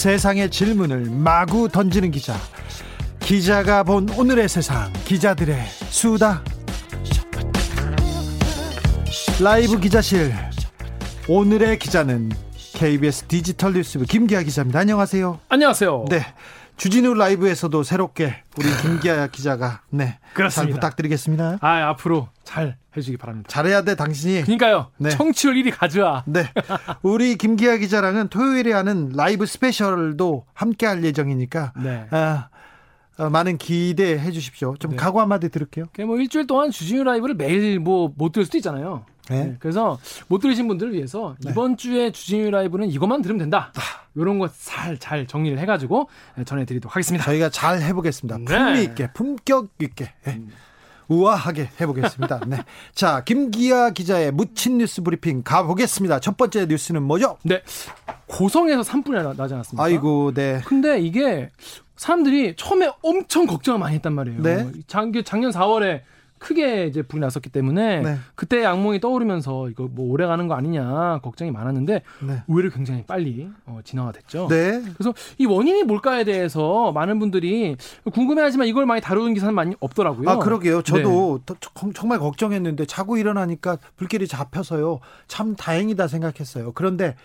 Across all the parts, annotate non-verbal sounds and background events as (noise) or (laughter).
세상의 질문을 마구 던지는 기자, 기자가 본 오늘의 세상, 기자들의 수다. 라이브 기자실. 오늘의 기자는 KBS 디지털 뉴스부 김기아 기자입니다. 안녕하세요. 안녕하세요. 네. 주진우 라이브에서도 새롭게 우리 김기아 기자가 네. 그렇습니다. 잘 부탁드리겠습니다. 아, 앞으로 잘 해주기 바랍니다. 잘해야 돼 당신이. 그러니까요. 네. 청취율 1위 가져와. 네. 우리 김기아 기자랑은 토요일에 하는 라이브 스페셜도 함께 할 예정이니까 네. 아, 어, 많은 기대해 주십시오. 좀 네. 각오 한마디 들을게요. 그냥 뭐 일주일 동안 주진우 라이브를 매일 뭐 못 들을 수도 있잖아요. 네. 네, 그래서 못 들으신 분들을 위해서 네. 이번 주에 주진우 라이브는 이것만 들으면 된다. 이런 거잘잘 정리를 해가지고 전해드리도록 하겠습니다. 저희가 잘 해보겠습니다. 네. 품위 있게, 품격 있게, 예. 우아하게 해보겠습니다. (laughs) 네. 자, 김기아 기자의 묻힌 뉴스 브리핑 가보겠습니다. 첫 번째 뉴스는 뭐죠? 네, 고성에서 산불이 나- 나지 않았습니까? 아이고, 네. 근데 이게 사람들이 처음에 엄청 걱정을 많이 했단 말이에요. 네. 작, 작년 4월에 크게 이제 불이 났었기 때문에 네. 그때 악몽이 떠오르면서 이거 뭐 오래 가는 거 아니냐 걱정이 많았는데 네. 의외로 굉장히 빨리 어, 진화가 됐죠. 네. 그래서 이 원인이 뭘까에 대해서 많은 분들이 궁금해하지만 이걸 많이 다루는 기사는 많이 없더라고요. 아, 그러게요. 저도 네. 더- 정- 정말 걱정했는데 자고 일어나니까 불길이 잡혀서요. 참 다행이다 생각했어요. 그런데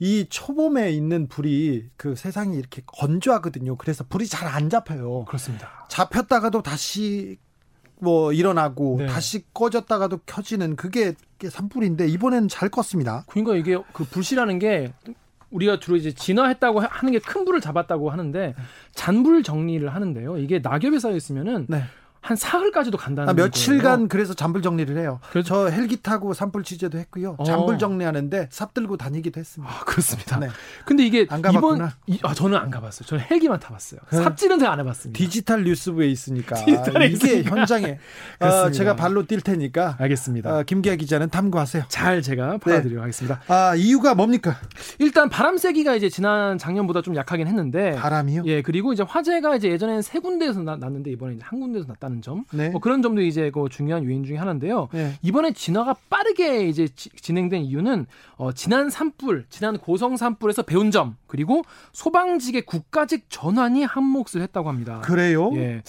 이 초봄에 있는 불이 그 세상이 이렇게 건조하거든요. 그래서 불이 잘 안 잡혀요. 그렇습니다. 잡혔다가도 다시 뭐 일어나고 네. 다시 꺼졌다가도 켜지는 그게 산불인데 이번에는 잘 껐습니다. 그러니까 이게 그 불씨라는 게 우리가 주로 이제 진화했다고 하- 하는 게 큰 불을 잡았다고 하는데 잔불 정리를 하는데요. 이게 낙엽이 쌓여 있으면은 네. 한 사흘까지도 간다는 아, 거예요. 며칠간 그래서 잔불 정리를 해요. 그래서- 저 헬기 타고 산불 취재도 했고요. 어. 잔불 정리하는데 삽 들고 다니기도 했습니다. 아, 그렇습니다. 네. 근데 이게 안 이번 가봤구나. 이, 아, 저는 안 가봤어요. 저는 헬기만 타봤어요. 네. 삽질은 제가 안 해봤습니다. 디지털 뉴스부에 있으니까 디지털에 이게 있으니까. 현장에 어, 그렇습니다. 제가 발로 뛸 테니까 알겠습니다. 어, 김기아 기자는 탐구하세요. 잘 제가 팔아드리도록 하겠습니다. 아 이유가 뭡니까? 일단 바람 세기가 이제 지난 작년보다 좀 약하긴 했는데 바람이요? 예 그리고 이제 화재가 이제 예전에는 세 군데에서 나- 났는데 이번에 이제 한 군데에서 났다는 점 네. 뭐 그런 점도 이제 그 중요한 요인 중에 하나인데요. 네. 이번에 진화가 빠르게 이제 지- 진행된 이유는 어, 지난 산불, 지난 고성 산불에서 배운 점 그리고 소방직의 국가직 전환이 한 몫을 했다고 합니다. 그래요? 예.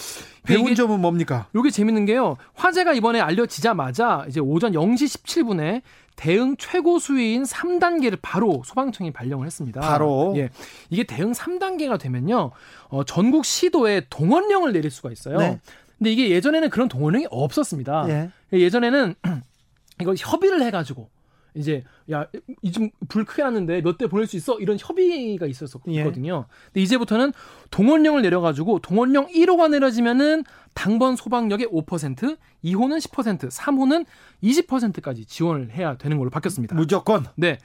배운 이게- 점은 뭡니까? 요게 재밌는 게요. 화재가 이번에 알려지자마자 이제 오전 0시 17분에 대응 최고 수위인 3단계를 바로 소방청이 발령을 했습니다. 바로? 예. 이게 대응 3단계가 되면요. 어, 전국 시도에 동원령을 내릴 수가 있어요. 네. 근데 이게 예전에는 그런 동원령이 없었습니다. 예. 예전에는 (clears throat) 이걸 협의를 해가지고 이제 야 이 좀 불 크게 났는데 몇 대 보낼 수 있어 이런 협의가 예. 있었거든요. 근데 이제부터는 동원령을 내려가지고 동원령 1호가 내려지면은 당번 소방력의 5%, 2호는 10%, 3호는 20%까지 지원을 해야 되는 걸로 바뀌었습니다. 무조건 네.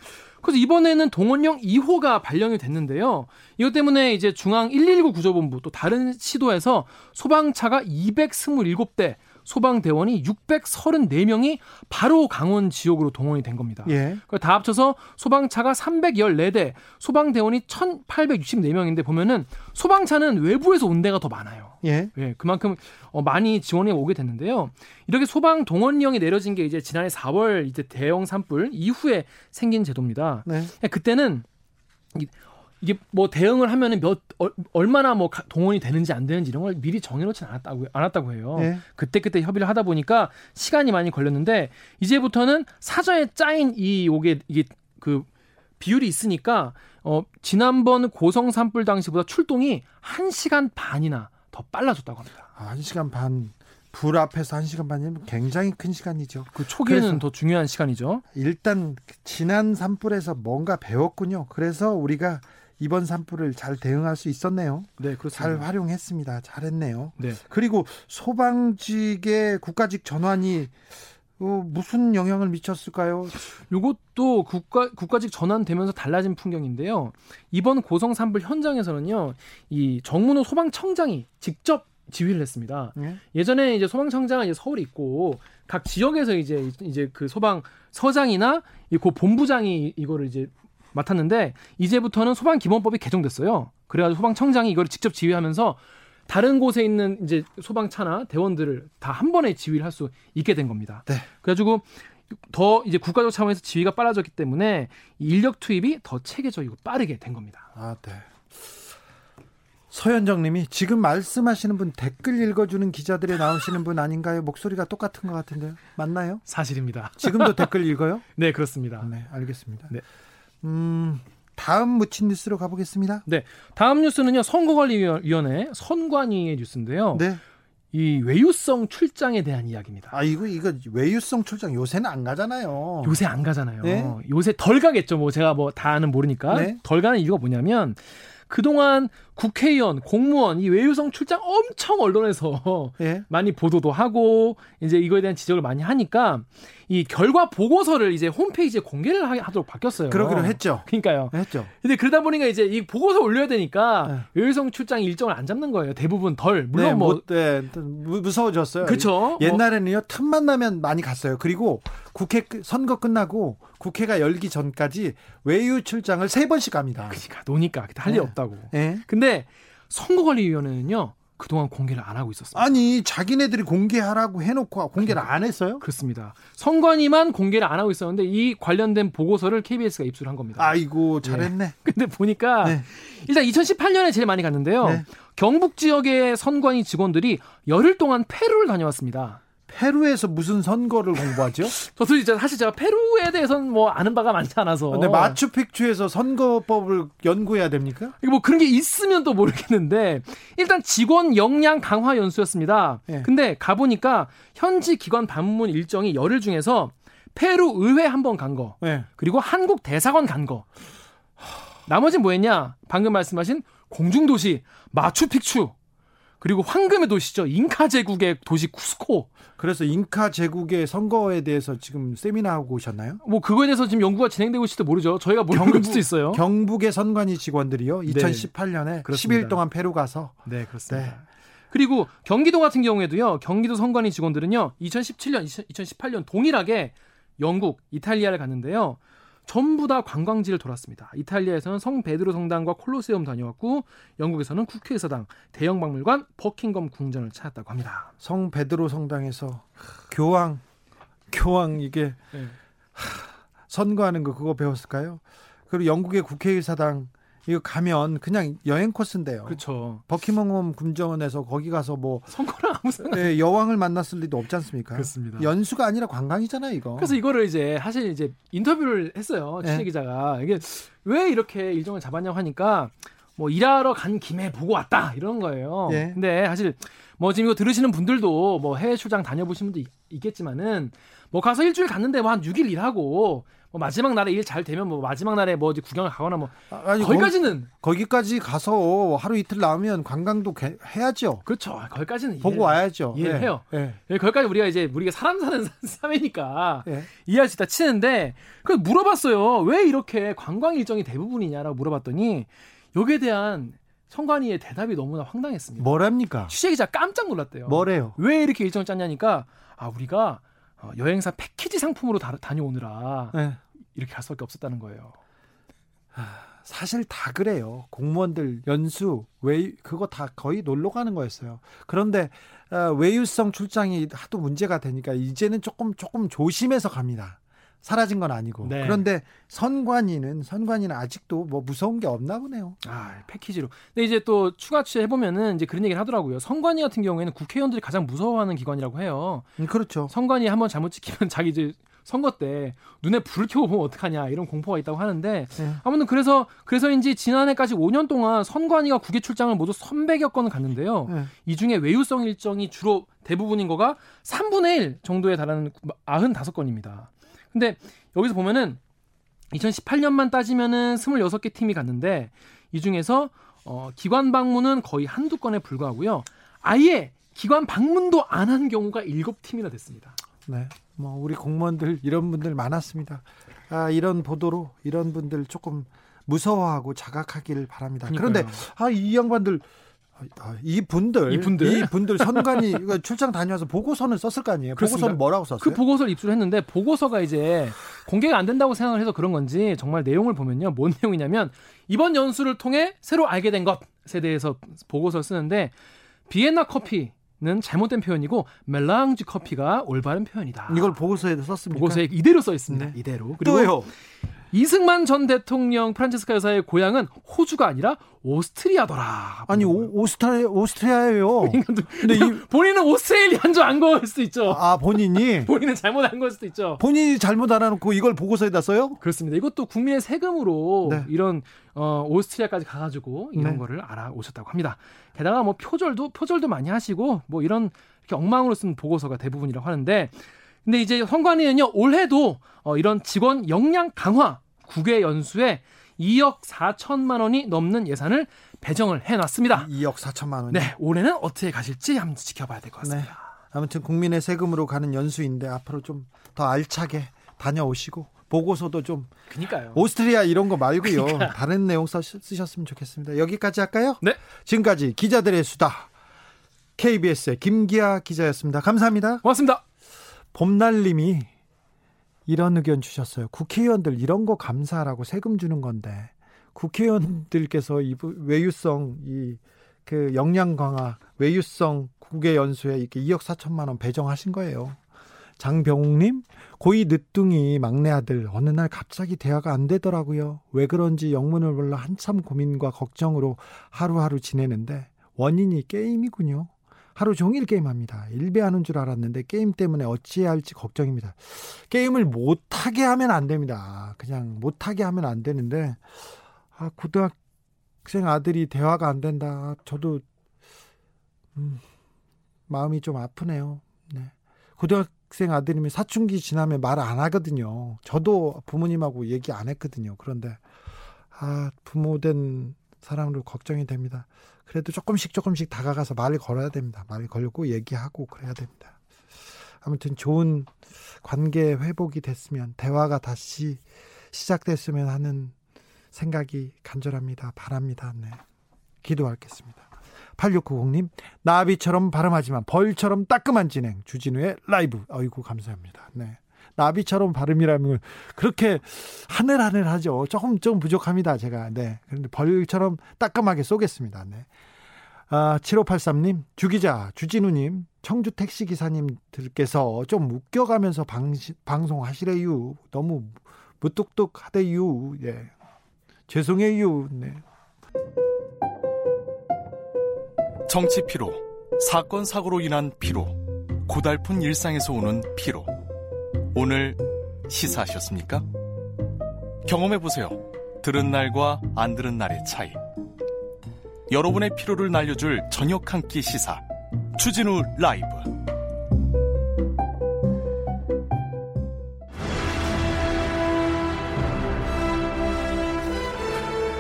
그래서 이번에는 동원령 2호가 발령이 됐는데요. 이것 때문에 이제 중앙 119 구조본부 또 다른 시도에서 소방차가 227대, 소방대원이 634명이 바로 강원 지역으로 동원이 된 겁니다. 예. 그다 합쳐서 소방차가 314대, 소방대원이 1,864명인데 보면은 소방차는 외부에서 온 데가 더 많아요. 예. 예, 그만큼 어, 많이 지원이 오게 됐는데요. 이렇게 소방 동원령이 내려진 게 이제 지난해 4월 이제 대형 산불 이후에 생긴 제도입니다. 네. 예, 그때는 이- 이게 뭐 대응을 하면은 몇 얼, 얼마나 뭐 가- 동원이 되는지 안 되는지 이런 걸 미리 정해놓지 않았다고 않았다고 해요. 예. 그때 그때 협의를 하다 보니까 시간이 많이 걸렸는데 이제부터는 사전에 짜인 이 요게 이게 그 비율이 있으니까 어 지난번 고성 산불 당시보다 출동이 1시간 반이나 더 빨라졌다고 합니다. 아, 한 시간 반. 불 앞에서 한 시간 반이면 굉장히 큰 시간이죠. 그 초기에는 더 중요한 시간이죠. 일단 지난 산불에서 뭔가 배웠군요. 그래서 우리가 이번 산불을 잘 대응할 수 있었네요. 네, 잘 활용했습니다. 잘했네요. 네. 그리고 소방직의 국가직 전환이 어, 무슨 영향을 미쳤을까요? 이것도 국가 국가직 전환되면서 달라진 풍경인데요. 이번 고성 산불 현장에서는요, 이 정문호 소방청장이 직접 지휘를 했습니다. 네? 예전에 이제 소방청장은 이제 서울에 있고 각 지역에서 이제 이제 그 소방 서장이나 이 고 본부장이 이거를 이제 맡았는데 이제부터는 소방 기본법이 개정됐어요. 그래가지고 소방청장이 이걸 직접 지휘하면서 다른 곳에 있는 이제 소방차나 대원들을 다 한 번에 지휘를 할 수 있게 된 겁니다. 네. 그래가지고 더 이제 국가적 차원에서 지휘가 빨라졌기 때문에 인력 투입이 더 체계적이고 빠르게 된 겁니다. 아, 네. 서현정 님이 지금 말씀하시는 분 댓글 읽어주는 기자들에 나오시는 분 아닌가요? 목소리가 똑같은 것 같은데요. 맞나요? 사실입니다. 지금도 (laughs) 댓글 읽어요? 네, 그렇습니다. 네, 알겠습니다. 네. 음, 다음 묻힌 뉴스로 가보겠습니다. 네. 다음 뉴스는요. 선거관리위원회 선관위의 뉴스인데요. 네. 이 외유성 출장에 대한 이야기입니다. 아 이거 이거 외유성 출장 요새는 안 가잖아요. 요새 안 가잖아요. 네? 요새 덜 가겠죠. 뭐 제가 뭐 다는 모르니까 네? 덜 가는 이유가 뭐냐면 그동안 국회의원, 공무원 이 외유성 출장 엄청 언론에서 예? (laughs) 많이 보도도 하고 이제 이거에 대한 지적을 많이 하니까 이 결과 보고서를 이제 홈페이지에 공개를 하도록 바뀌었어요. 그러기로 했죠. 그러니까요. 했죠. 근데 그러다 보니까 이제 이 보고서 올려야 되니까 네. 외유성 출장 일정을 안 잡는 거예요. 대부분 덜. 물론 네, 뭐 네, 무서워졌어요. 그렇죠. 옛날에는요 틈만 나면 많이 갔어요. 그리고 국회 선거 끝나고 국회가 열기 전까지 외유 출장을 세 번씩 갑니다. 그러니까 노니까 할일 네. 없다고. 네. 근데 선거관리위원회는요. 그동안 공개를 안 하고 있었어요. 아니, 자기네들이 공개하라고 해놓고 공개를 안 했어요? 그렇습니다. 선관위만 공개를 안 하고 있었는데 이 관련된 보고서를 KBS가 입수를 한 겁니다. 아이고, 잘했네. 네. (laughs) 근데 보니까 네. 일단 2018년에 제일 많이 갔는데요. 네. 경북 지역의 선관위 직원들이 열흘 동안 페루를 다녀왔습니다. 페루에서 무슨 선거를 공부하죠? (laughs) 저도 이제 사실 제가 페루에 대해서는 뭐 아는 바가 많지 않아서. 근데 마추픽추에서 선거법을 연구해야 됩니까? 뭐 그런 게 있으면 또 모르겠는데 일단 직원 역량 강화 연수였습니다. 네. 근데 가 보니까 현지 기관 방문 일정이 열흘 중에서 페루 의회 한 번 간 거, 네. 그리고 한국 대사관 간 거. 나머지 뭐였냐? 방금 말씀하신 공중도시 마추픽추. 그리고 황금의 도시죠. 잉카 제국의 도시 쿠스코. 그래서 잉카 제국의 선거에 대해서 지금 세미나 하고 오셨나요? 뭐 그거에 대해서 지금 연구가 진행되고 있을지 모르죠. 저희가 모를 수도 있어요. 경북의 선관위 직원들이요. 2018년에 네, 10일 동안 페루 가서 네, 그렇습니다. 네. 그리고 경기도 같은 경우에도요. 경기도 선관위 직원들은요. 2017년, 2018년 동일하게 영국, 이탈리아를 갔는데요. 전부 다 관광지를 돌았습니다. 이탈리아에서는 성 베드로 성당과 콜로세움 다녀왔고 영국에서는 국회의사당, 대형 박물관, 버킹엄 궁전을 찾았다고 합니다. 성 베드로 성당에서 교황 교황 이게 네. 선거하는 거 그거 배웠을까요? 그리고 영국의 국회의사당 이거 가면 그냥 여행 코스인데요. 그렇죠. 버키먼홈 궁전에서 거기 가서 뭐 선거랑 아무 상관 네, 여왕을 만났을 리도 없지 않습니까? 그렇습니다. 연수가 아니라 관광이잖아요, 이거. 그래서 이거를 이제 사실 이제 인터뷰를 했어요. 취재 네. 기자가 이게 왜 이렇게 일정을 잡았냐고 하니까 뭐 일하러 간 김에 보고 왔다 이런 거예요. 네. 근데 사실 뭐 지금 이거 들으시는 분들도 뭐 해외 출장 다녀보신 분도 있, 겠지만은뭐 가서 일주일 갔는데 뭐 한 6일 일하고 뭐 마지막 날에 일 잘 되면 뭐 마지막 날에 뭐 어디 구경을 가거나 뭐 아니, 거기까지는 거 기, 까지 가서 하루 이틀 나오면 관광도 개, 해야죠. 그렇죠. 거기까지는 보고 이해, 와야죠. 이해해요. 네. 네. 거기까지 우리가 이제 우리가 사람 사는 (laughs) 사회니까 네. 이해할 수 있다 치는데 그 물어봤어요. 왜 이렇게 관광 일정이 대부분이냐라고 물어봤더니 여기에 대한 성관이의 대답이 너무나 황당했습니다. 뭐랍니까? 취재 기자 깜짝 놀랐대요. 뭐래요? 왜 이렇게 일정 짰냐니까 아 우리가 어, 여행사 패키지 상품으로 다, 다녀오느라 네. 이렇게 갈 수밖에 없었다는 거예요. 사실 다 그래요. 공무원들 연수 외 그거 다 거의 놀러 가는 거였어요. 그런데 어, 외유성 출장이 하도 문제가 되니까 이제는 조금 조금 조심해서 갑니다. 사라진 건 아니고. 네. 그런데 선관위는 선관위는 아직도 뭐 무서운 게 없나 보네요. 아, 패키지로. 근데 이제 또 추가 취재 해보면은 이제 그런 얘기를 하더라고요. 선관위 같은 경우에는 국회의원들이 가장 무서워하는 기관이라고 해요. 음, 그렇죠. 선관위 한번 잘못 찍히면 (laughs) 자기 이제 선거 때 눈에 불을 켜고 보면 어떡하냐 이런 공포가 있다고 하는데 네. 아무튼 그래서 그래서인지 지난해까지 5년 동안 선관위가 국외 출장을 모두 300여 건을 갔는데요. 네. 이 중에 외유성 일정이 주로 대부분인 거가 3분의 1 정도에 달하는 95건입니다. 근데 여기서 보면은 2018년만 따지면은 26개 팀이 갔는데 이 중에서 어, 기관 방문은 거의 한두 건에 불과하고요. 아예 기관 방문도 안 한 경우가 7팀이나 됐습니다. 네. 뭐 우리 공무원들 이런 분들 많았습니다. 아, 이런 보도로 이런 분들 조금 무서워하고 자각하기를 바랍니다. 그러니까요. 그런데 아, 이 양반들 아, 이 분들, 이 분들, 이 분들 선관위 출장 다녀와서 보고서는 썼을 거 아니에요. 그렇습니다. 보고서는 뭐라고 썼어요? 그 보고서를 입수했는데 보고서가 이제 공개가 안 된다고 생각을 해서 그런 건지 정말 내용을 보면요, 뭔 내용이냐면 이번 연수를 통해 새로 알게 된 것에 대해서 보고서를 쓰는데 비엔나 커피 는 잘못된 표현이고 멜랑지 커피가 올바른 표현이다. 이걸 보고서에도 썼습니까? 보고서에 이대로 써 있습니다. 네. 이대로. 그리고 또요. 이승만 전 대통령 프란체스카 여사의 고향은 호주가 아니라 오스트리아더라. 아니 오, 스트리아 오스트리아예요. (laughs) 근데 이, (laughs) 본인은 오스트레일리안 줄 안 거일 수도 있죠. 아 본인이 (laughs) 본인은 잘못 안 거일 수도 있죠. 본인이 잘못 알아놓고 이걸 보고서에다 써요? 그렇습니다. 이것도 국민의 세금으로 네. 이런 어, 오스트리아까지 가가지고 이런 네. 거를 알아오셨다고 합니다. 게다가 뭐 표절도 표절도 많이 하시고 뭐 이런 이렇게 엉망으로 쓴 보고서가 대부분이라고 하는데 근데 이제 선관위는요 올해도 어, 이런 직원 역량 강화 국외 연수에 2억 4천만 원이 넘는 예산을 배정을 해놨습니다. 2억 4천만 원. 네, 올해는 어떻게 가실지 한번 지켜봐야 될 것 같습니다. 네. 아무튼 국민의 세금으로 가는 연수인데 앞으로 좀 더 알차게 다녀오시고 보고서도 좀 그니까요. 오스트리아 이런 거 말고요. 그러니까. 다른 내용 쓰셨으면 좋겠습니다. 여기까지 할까요? 네. 지금까지 기자들의 수다 KBS의 김기아 기자였습니다. 감사합니다. 고맙습니다. 봄날님이 이런 의견 주셨어요. 국회의원들 이런 거 감사하라고 세금 주는 건데 국회의원들께서 이 외유성 이 그 역량 강화 외유성 국외 연수에 이렇게 2억 4천만 원 배정하신 거예요. 장병욱님 고이 늦둥이 막내 아들 어느 날 갑자기 대화가 안 되더라고요. 왜 그런지 영문을 몰라 한참 고민과 걱정으로 하루하루 지내는데 원인이 게임이군요. 하루 종일 게임합니다. 일배하는 줄 알았는데 게임 때문에 어찌해야 할지 걱정입니다. 게임을 못하게 하면 안 됩니다. 그냥 못하게 하면 안 되는데 아, 고등학생 아들이 대화가 안 된다. 저도 음, 마음이 좀 아프네요. 네. 고등학생 아들이면 사춘기 지나면 말 안 하거든요. 저도 부모님하고 얘기 안 했거든요. 그런데 아, 부모된 사람으로 걱정이 됩니다. 그래도 조금씩 조금씩 다가가서 말을 걸어야 됩니다. 말을 걸고 얘기하고 그래야 됩니다. 아무튼 좋은 관계 회복이 됐으면 대화가 다시 시작됐으면 하는 생각이 간절합니다. 바랍니다. 네. 기도하겠습니다. 8690님, 나비처럼 발음하지만 벌처럼 따끔한 진행. 주진우의 라이브. 어이구, 감사합니다. 네. 나비처럼 발음이라면 그렇게 하늘하늘하죠. 조금 좀 부족합니다. 제가. 네. 그런데 벌처럼 따끔하게 쏘겠습니다. 네. 아, 7583님, 주기자, 주진우님, 청주 택시기사님들께서 좀 웃겨가면서 방, 방송하시래요. 너무 무뚝뚝 하대요. 예. 죄송해요. 네. 정치 피로, 사건 사고로 인한 피로, 고달픈 일상에서 오는 피로. 오늘 시사하셨습니까? 경험해 보세요. 들은 날과 안 들은 날의 차이. 여러분의 피로를 날려줄 저녁 한 끼 시사. 추진우 라이브.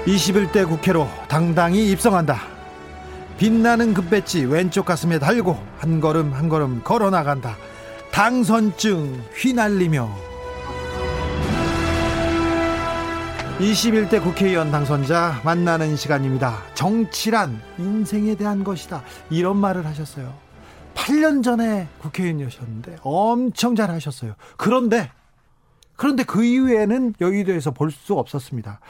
(21대) 국회로 당당히 입성한다 빛나는 금배지 왼쪽 가슴에 달고 한 걸음 한 걸음 걸어 나간다 당선증 휘날리며 21대 국회의원 당선자 만나는 시간입니다. 정치란 인생에 대한 것이다. 이런 말을 하셨어요. 8년 전에 국회의원이셨는데 엄청 잘 하셨어요. 그런데, 그런데 그 이후에는 여의도에서 볼 수 없었습니다.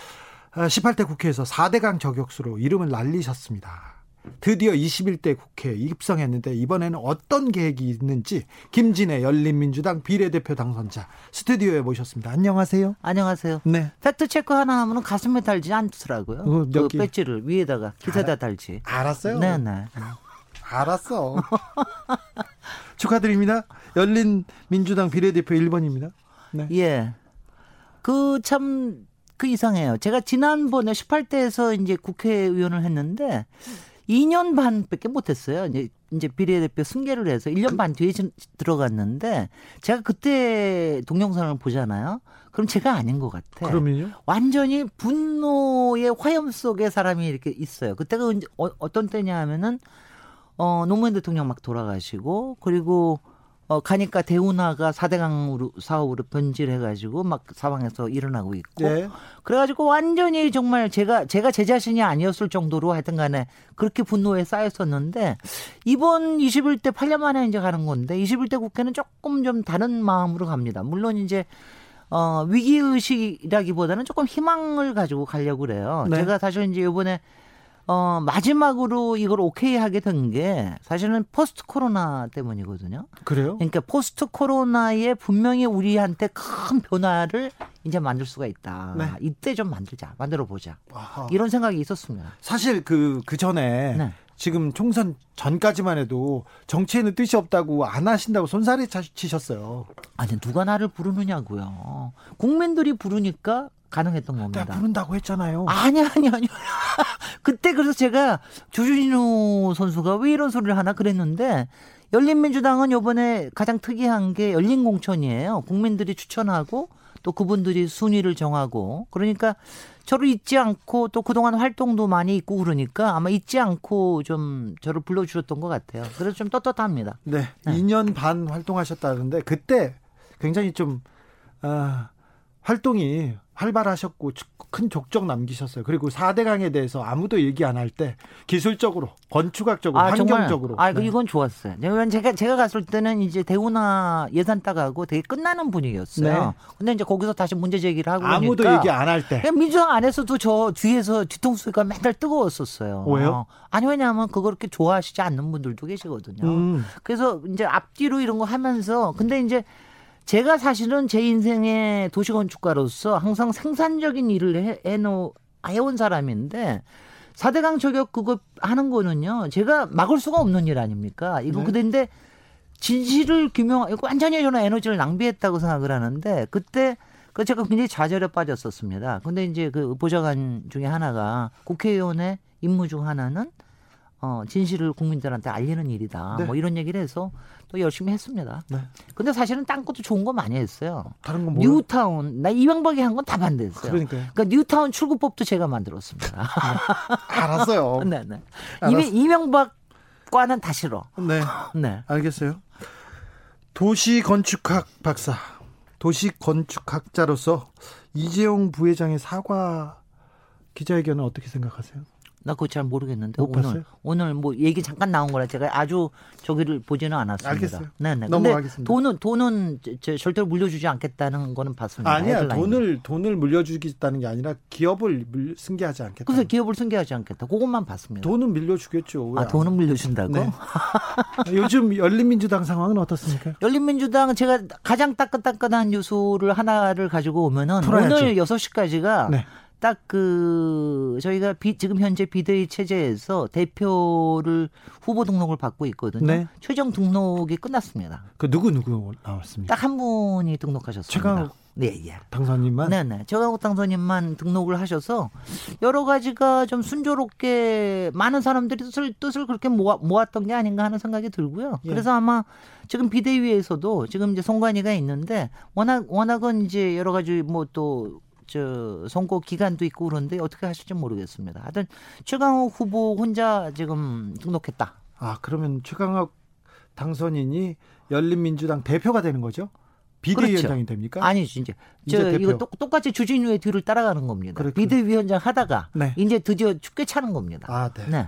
18대 아, 국회에서 4대강 저격수로 이름을 날리셨습니다. 드디어 21대 국회에 입성했는데 이번에는 어떤 계획이 있는지 김진애 열린민주당 비례대표 당선자 스튜디오에 모셨습니다. 안녕하세요. 안녕하세요. 네. 팩트 체크 하나 하면 가슴에 달지 않더라고요. 어, 그 배지를 위에다가 기사에다 달지. 알았어요. 네, 네. 알았어. 축하드립니다. 열린 민주당 비례대표 1번입니다. 네. 예. 그 참그 이상해요. 제가 지난번에 18대에서 이제 국회의원을 했는데 2년 반밖에 못했어요. 이제 이제 비례대표 승계를 해서 1년 그... 반 뒤에 들어갔는데 제가 그때 동영상을 보잖아요. 그럼 제가 아닌 것 같아. 그러면요? 완전히 분노의 화염 속에 사람이 이렇게 있어요. 그때가 어, 어떤 때냐 하면은 어 노무현 대통령 막 돌아가시고 그리고 어, 가니까 대운하가 4대강으로 사업으로 변질해가지고 막 사방에서 일어나고 있고. 네. 그래가지고 완전히 정말 제가, 제가 제 자신이 아니었을 정도로 하여튼 간에 그렇게 분노에 쌓였었는데 이번 21대 8년 만에 이제 가는 건데 21대 국회는 조금 좀 다른 마음으로 갑니다. 물론 이제 어, 위기의식이라기보다는 조금 희망을 가지고 가려고 그래요. 네. 제가 사실 이제 이번에 어, 마지막으로 이걸 오케이 하게 된 게 사실은 포스트 코로나 때문이거든요. 그래요? 그러니까 포스트 코로나에 분명히 우리한테 큰 변화를 이제 만들 수가 있다. 네. 이때 좀 만들자, 만들어 보자. 이런 생각이 있었습니다. 사실 그, 그 전에 네. 지금 총선 전까지만 해도 정치에는 뜻이 없다고 안 하신다고 손살이 차- 치셨어요. 아니 누가 나를 부르느냐고요. 국민들이 부르니까 가능했던 겁니다. 내가 부른다고 했잖아요. 아니 아니 아니. (laughs) 그때 그래서 제가 조준호 선수가 왜 이런 소리를 하나 그랬는데 열린민주당은 이번에 가장 특이한 게 열린 공천이에요. 국민들이 추천하고 또 그분들이 순위를 정하고 그러니까 저를 잊지 않고 또 그동안 활동도 많이 있고 그러니까 아마 잊지 않고 좀 저를 불러주셨던 것 같아요. 그래서 좀 떳떳합니다. 네, 네. 2년 반 활동하셨다는데 그때 굉장히 좀 아, 활동이 활발하셨고 큰 족적 남기셨어요. 그리고 4대 강에 대해서 아무도 얘기 안 할 때 기술적으로, 건축학적으로, 환경적으로. 아, 그 네. 이건 좋았어요. 왜냐면 제가 제가 갔을 때는 이제 대우나 예산 따가고 되게 끝나는 분위기였어요. 네. 근데 이제 거기서 다시 문제 제기를 하고 아무도 그러니까 얘기 안 할 때. 민주당 안에서도 저 뒤에서 뒤통수가 맨날 뜨거웠었어요. 왜요? 아니 왜냐하면 그거 그렇게 좋아하시지 않는 분들도 계시거든요. 음, 그래서 이제 앞뒤로 이런 거 하면서 근데 이제 제가 사실은 제 인생의 도시건축가로서 항상 생산적인 일을 해, 해놓, 해온 사람인데 4대강 저격 그거 하는 거는요 제가 막을 수가 없는 일 아닙니까 이거 네. 그런데 진실을 규명 완전히 저는 에너지를 낭비했다고 생각을 하는데 그때 그 제가 굉장히 좌절에 빠졌었습니다. 근데 이제 그 보좌관 중에 하나가 국회의원의 임무 중 하나는 어, 진실을 국민들한테 알리는 일이다. 네. 뭐 이런 얘기를 해서 또 열심히 했습니다. 네. 근데 사실은 딴 것도 좋은 거 많이 했어요. 다른 건 뭐요? 뉴타운, 나 이명박이 한 건 다 반대했어요. 그러니까요. 그러니까 뉴타운 출구법도 제가 만들었습니다. 알았어요. (laughs) 네, 네. 이미 이명박과는 다 싫어. 네, (laughs) 네. 알겠어요. 도시 건축학 박사, 도시 건축학자로서 이재용 부회장의 사과 기자회견은 어떻게 생각하세요? 나 그거 잘 모르겠는데 못 오늘 봤어요? 오늘 뭐 얘기 잠깐 나온 거라 제가 아주 저기를 보지는 않았습니다. 알겠어요. 네, 네. 근데 넘어가겠습니다. 돈은 돈은 저, 저 절대로 물려주지 않겠다는 거는 봤습니다. 아니야, 헤드라인에. 돈을 돈을 물려주겠다는 게 아니라 기업을 물, 승계하지 않겠다. 그래서 기업을 승계하지 않겠다. 그것만 봤습니다. 돈은 밀려주겠죠. 아, 돈은 물려준다고? 네. (laughs) 요즘 열린민주당 상황은 어떻습니까? 열린민주당은 제가 가장 따끈따끈한 뉴스를 하나를 가지고 오면은 풀어야죠. 오늘 6 시까지가 네. 딱 그 저희가 비, 지금 현재 비대위 체제에서 대표를 후보 등록을 받고 있거든요. 네. 최종 등록이 끝났습니다. 그 누구 누구 나왔습니까? 딱 한 분이 등록하셨습니다. 최강욱 네, 예. 당선인만 네 네. 최강욱 당선인만 등록을 하셔서 여러 가지가 좀 순조롭게 많은 사람들이 뜻을, 뜻을 그렇게 모아, 모았던 게 아닌가 하는 생각이 들고요. 예. 그래서 아마 지금 비대위에서도 지금 이제 송관위가 있는데 워낙, 워낙은 이제 여러 가지 뭐또 저 선거 기간도 있고 그런데 어떻게 하실지 모르겠습니다. 하여튼 최강욱 후보 혼자 지금 등록했다. 아 그러면 최강욱 당선인이 열린민주당 대표가 되는 거죠? 비대위원장이 됩니까? 아니죠 이제 이제. 이거 똑, 똑같이 주진우의 뒤를 따라가는 겁니다. 그렇군요. 비대위원장 하다가 네. 이제 드디어 축게 차는 겁니다. 아, 네. 네.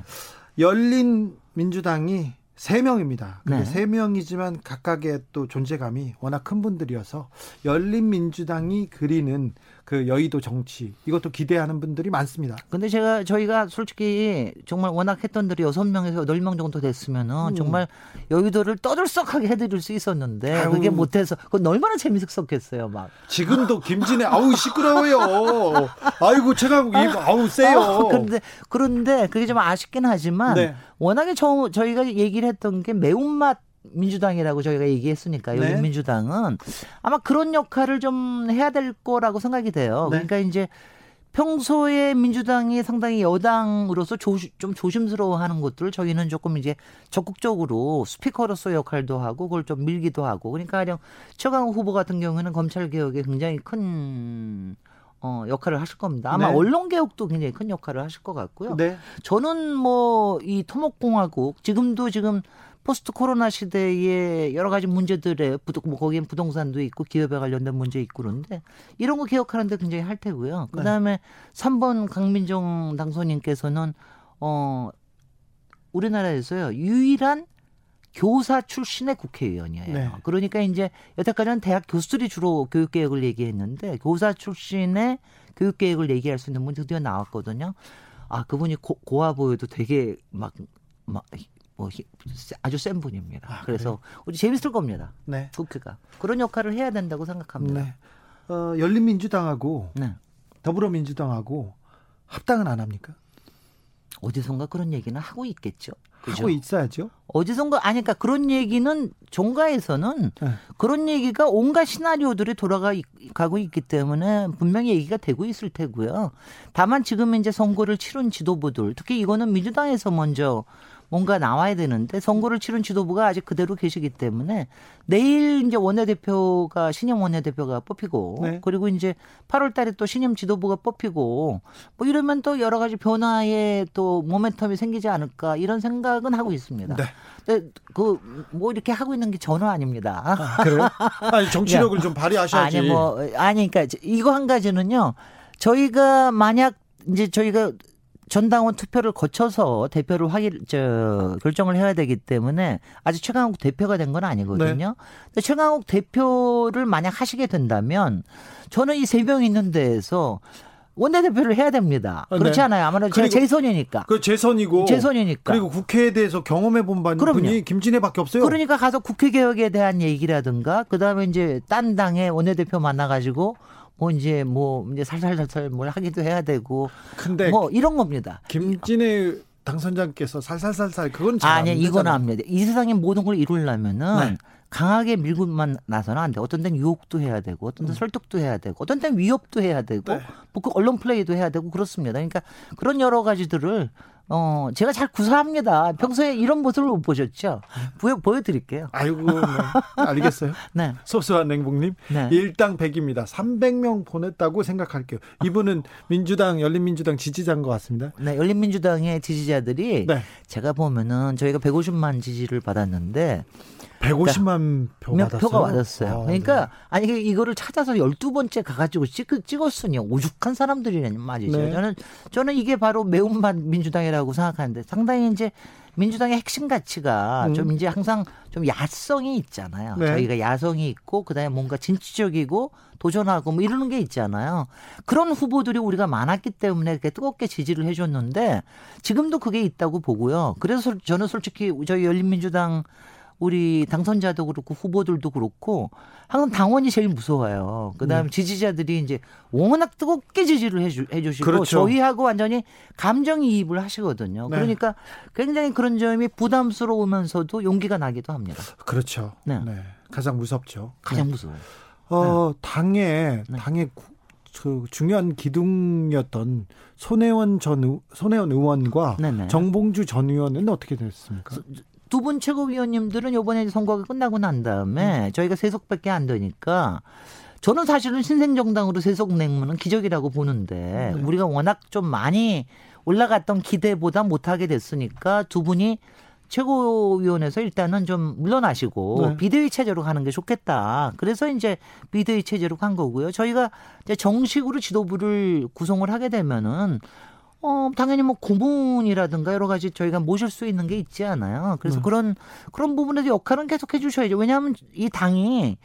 열린 민주당이 세 명입니다. 근데 네. 세 명이지만 각각의 또 존재감이 워낙 큰 분들이어서 열린 민주당이 그리는 그 여의도 정치 이것도 기대하는 분들이 많습니다. 근데 제가 저희가 솔직히 정말 워낙 했던 들이 여섯 명에서 여덟 명 정도 됐으면은 음. 정말 여의도를 떠들썩하게 해드릴 수 있었는데 아유. 그게 못해서 그건 얼마나 재밌었겠어요 막. 지금도 김진애 아우 시끄러워요. 아이고 이 아우 세요. 아, 그런데 그런데 그게 좀 아쉽긴 하지만 네. 워낙에 저, 저희가 얘기를 했던 게 매운맛 민주당이라고 저희가 얘기했으니까 네. 열린민주당은 아마 그런 역할을 좀 해야 될 거라고 생각이 돼요. 네. 그러니까 이제 평소에 민주당이 상당히 여당으로서 조, 좀 조심스러워하는 것들을 저희는 조금 이제 적극적으로 스피커로서 역할도 하고 그걸 좀 밀기도 하고 그러니까 가령 최강욱 후보 같은 경우에는 검찰 개혁에 굉장히 큰 어, 역할을 하실 겁니다. 아마 네. 언론 개혁도 굉장히 큰 역할을 하실 것 같고요. 네. 저는 뭐 이 토목공화국 지금도 지금 포스트 코로나 시대에 여러 가지 문제들에 부동 뭐 거기엔 부동산도 있고 기업에 관련된 문제 있고 그런데 이런 거 개혁하는데 굉장히 할 테고요. 네. 그다음에 3번 강민정 당선인께서는 어 우리나라에서요 유일한 교사 출신의 국회의원이에요. 네. 그러니까 이제 여태까지는 대학 교수들이 주로 교육 개혁을 얘기했는데 교사 출신의 교육 개혁을 얘기할 수 있는 분이 드디어 나왔거든요. 아 그분이 고, 고와 보여도 되게 막 막 뭐 아주 센 분입니다. 아, 그래서 우리 재밌을 겁니다. 네. 국회가 그런 역할을 해야 된다고 생각합니다. 네. 어, 열린민주당하고 네. 더불어민주당하고 합당은 안 합니까? 어디선가 그런 얘기는 하고 있겠죠. 그죠? 하고 있어야죠. 어디선가 아니 그러니까 그런 얘기는 종가에서는 네. 그런 얘기가 온갖 시나리오들이 돌아가고 있기 때문에 분명히 얘기가 되고 있을 테고요. 다만 지금 이제 선거를 치른 지도부들 특히 이거는 민주당에서 먼저 뭔가 나와야 되는데 선거를 치른 지도부가 아직 그대로 계시기 때문에 내일 이제 원내대표가 신임 원내대표가 뽑히고 네. 그리고 이제 8월 달에 또 신임 지도부가 뽑히고 뭐 이러면 또 여러 가지 변화의 또 모멘텀이 생기지 않을까 이런 생각은 하고 있습니다. 네. 근데 그 뭐 이렇게 하고 있는 게 전혀 아닙니다. 아, 그래요? 아니 정치력을 좀 발휘하셔야지. 아니 뭐 아니 그러니까 이거 한 가지는요. 저희가 만약 이제 저희가 전당원 투표를 거쳐서 대표를 확인 저 결정을 해야 되기 때문에 아직 최강욱 대표가 된 건 아니거든요. 네. 근데 최강욱 대표를 만약 하시게 된다면 저는 이 세 명 있는 데에서 원내대표를 해야 됩니다. 아, 그렇지 네. 않아요? 아무래도 제가 그리고- 재선이니까. 그 재선이고 재선이니까. 그리고 국회에 대해서 경험해 본. 분이 김진애밖에 없어요. 그러니까 가서 국회 개혁에 대한 얘기라든가 그다음에 이제 딴 당의 원내대표 만나 가지고 뭐 이제 뭐 이제 살살살살 뭘 하기도 해야 되고 근데 뭐 이런 겁니다. 김진애 당선자께서 살살살살 그건 잘안 아니 이거는 되잖아요. 압니다. 이 세상에 모든 걸 이루려면은 네. 강하게 밀고만 나서는 안 돼. 어떤 때는 유혹도 해야 되고, 어떤 때는 설득도 해야 되고, 어떤 때는 위협도 해야 되고, 음. 네. 뭐 그 언론 플레이도 해야 되고 그렇습니다. 그러니까 그런 여러 가지들을 어 제가 잘 구사합니다. 평소에 이런 모습을 못 보셨죠? 보여 보여드릴게요. 아이고 네. 알겠어요. (laughs) 네, 소소한 냉국님 네. 일당 100입니다. 300명 보냈다고 생각할게요. 이분은 민주당 열린민주당 지지자인 것 같습니다. 네, 열린민주당의 지지자들이 네. 제가 보면은 저희가 150만 지지를 받았는데 150만 표몇 받았어요. 표가 받았어요. 아, 그러니까 네. 아니 그 이거를 찾아서 12번째 가가지고 찍, 찍었으니 오죽한 사람들이라는 말이죠. 네. 저는 저는 이게 바로 매운맛 민주당이라고 생각하는데 상당히 이제 민주당의 핵심 가치가 음. 좀 이제 항상 좀 야성이 있잖아요. 네. 저희가 야성이 있고 그다음에 뭔가 진취적이고 도전하고 뭐 이러는 게 있잖아요. 그런 후보들이 우리가 많았기 때문에 이렇게 뜨겁게 지지를 해줬는데 지금도 그게 있다고 보고요. 그래서 저는 솔직히 저희 열린민주당 우리 당선자도 그렇고 후보들도 그렇고 항상 당원이 제일 무서워요. 그다음에 네. 지지자들이 이제 워낙 뜨겁게 지지를 해주, 해주시고 그렇죠. 저희하고 완전히 감정이입을 하시거든요. 네. 그러니까 굉장히 그런 점이 부담스러우면서도 용기가 나기도 합니다. 그렇죠. 네. 네. 가장 무섭죠. 가장 무서워요. 어, 당의 네. 당의 구- 그 중요한 기둥이었던 손혜원 전 의- 손혜원 의원과 네네. 정봉주 전 의원은 어떻게 됐습니까? 두 분 최고위원님들은 이번에 선거가 끝나고 난 다음에 음. 저희가 세 석밖에 안 되니까 저는 사실은 신생정당으로 세석 맹문은 기적이라고 보는데 네. 우리가 워낙 좀 많이 올라갔던 기대보다 못하게 됐으니까 두 분이 최고위원회에서 일단은 좀 물러나시고 네. 비대위 체제로 가는 게 좋겠다. 그래서 이제 비대위 체제로 간 거고요. 저희가 이제 정식으로 지도부를 구성을 하게 되면은 어, 당연히 뭐 고문이라든가 여러 가지 저희가 모실 수 있는 게 있지 않아요. 그래서 네. 그런, 그런 부분에서 역할은 계속 해주셔야죠. 왜냐하면 이 당이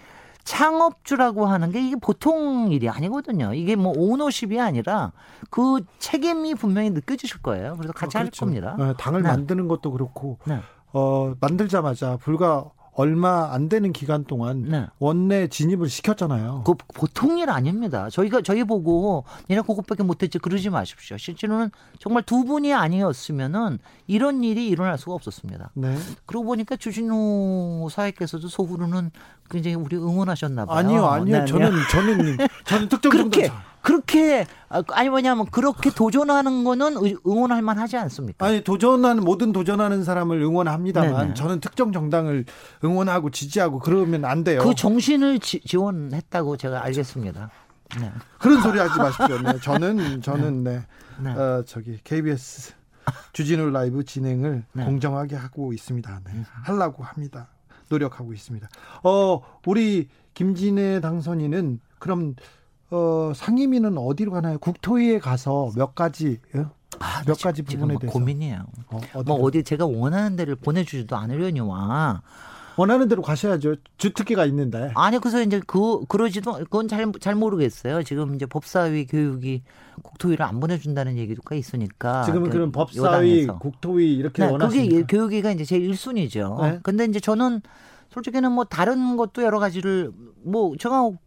창업주라고 하는 게 이게 보통 일이 아니거든요. 이게 뭐 오너십이 아니라 그 책임이 분명히 느껴지실 거예요. 그래서 같이 어, 할 그렇죠. 겁니다. 어, 당을 네. 만드는 것도 그렇고 네. 어, 만들자마자 불과 얼마 안 되는 기간 동안 네. 원내 진입을 시켰잖아요. 그 보통 일 아닙니다. 저희가 저희 보고 얘네 그것밖에 못했지 그러지 마십시오. 실제로는 정말 두 분이 아니었으면은 이런 일이 일어날 수가 없었습니다. 네. 그러고 보니까 주진우 사회께서도 속으로는 굉장히 우리 응원하셨나 봐요. 아니요, 아니요. 네, 저는 저는 저는 (laughs) 특정 그렇게 정당 그렇게 아, 아니 뭐냐면 그렇게 도전하는 거는 의- 응원할 만하지 않습니까? 아니 도전하는 모든 도전하는 사람을 응원합니다만 네네. 저는 특정 정당을 응원하고 지지하고 그러면 안 돼요. 그 정신을 지, 지원했다고 제가 알겠습니다. 네. 그런 소리 하지 마십시오. 네, 저는 (laughs) 저는 네. 네. 어, 저기 KBS 주진우 라이브 진행을 (laughs) 네. 공정하게 하고 있습니다. 네. 하려고 합니다. 노력하고 있습니다. 어, 우리 김진애 당선인은 그럼 어, 상임위는 어디로 가나요? 국토위에 가서 몇 가지 어? 아, 몇 가지 지금 부분에 뭐 대해서 고민이에요. 어, 뭐? 어디 제가 원하는 데를 보내주지도 않으려니와 원하는 대로 가셔야죠. 주특기가 있는데. 아니 그래서 이제 그 그러지도 그건 잘 잘 모르겠어요. 지금 이제 법사위 교육이 국토위를 안 보내준다는 얘기가 있으니까 지금은 그 그럼 법사위, 여당에서. 국토위 이렇게 네, 원하시니까. 그게 교육위가 이제 제일 1순위죠. 네. 근데 이제 저는 솔직히는 뭐 다른 것도 여러 가지를 뭐 정하고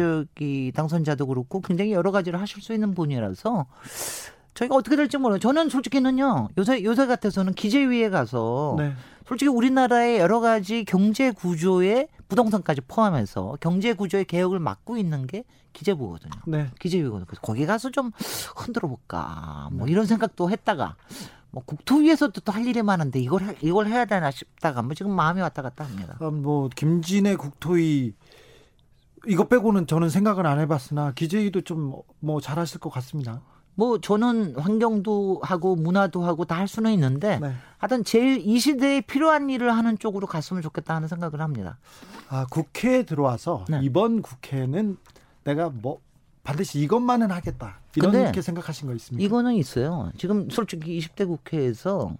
저기 당선자도 그렇고 굉장히 여러 가지를 하실 수 있는 분이라서 저희가 어떻게 될지 몰라요. 저는 솔직히는요. 요새 요새 같아서는 기재위에 가서 네. 솔직히 우리나라의 여러 가지 경제 구조의 부동산까지 포함해서 경제 구조의 개혁을 맡고 있는 게 기재부거든요. 네. 기재위거든요. 그래서 거기 가서 좀 흔들어 볼까. 뭐 이런 생각도 했다가 뭐 국토위에서도 또 할 일이 많은데 이걸 해- 이걸 해야 되나 싶다가 뭐 지금 마음이 왔다 갔다 합니다. 아, 뭐 김진애 국토위 이거 빼고는 저는 생각을 안 해봤으나 기재위도 좀 뭐 잘하실 것 같습니다. 뭐 저는 환경도 하고 문화도 하고 다 할 수는 있는데 네. 하여튼 제일 이 시대에 필요한 일을 하는 쪽으로 갔으면 좋겠다 하는 생각을 합니다. 아 국회에 들어와서 네. 이번 국회는 내가 뭐 반드시 이것만은 하겠다 이렇게 생각하신 거 있습니까? 이거는 있어요. 지금 솔직히 20대 국회에서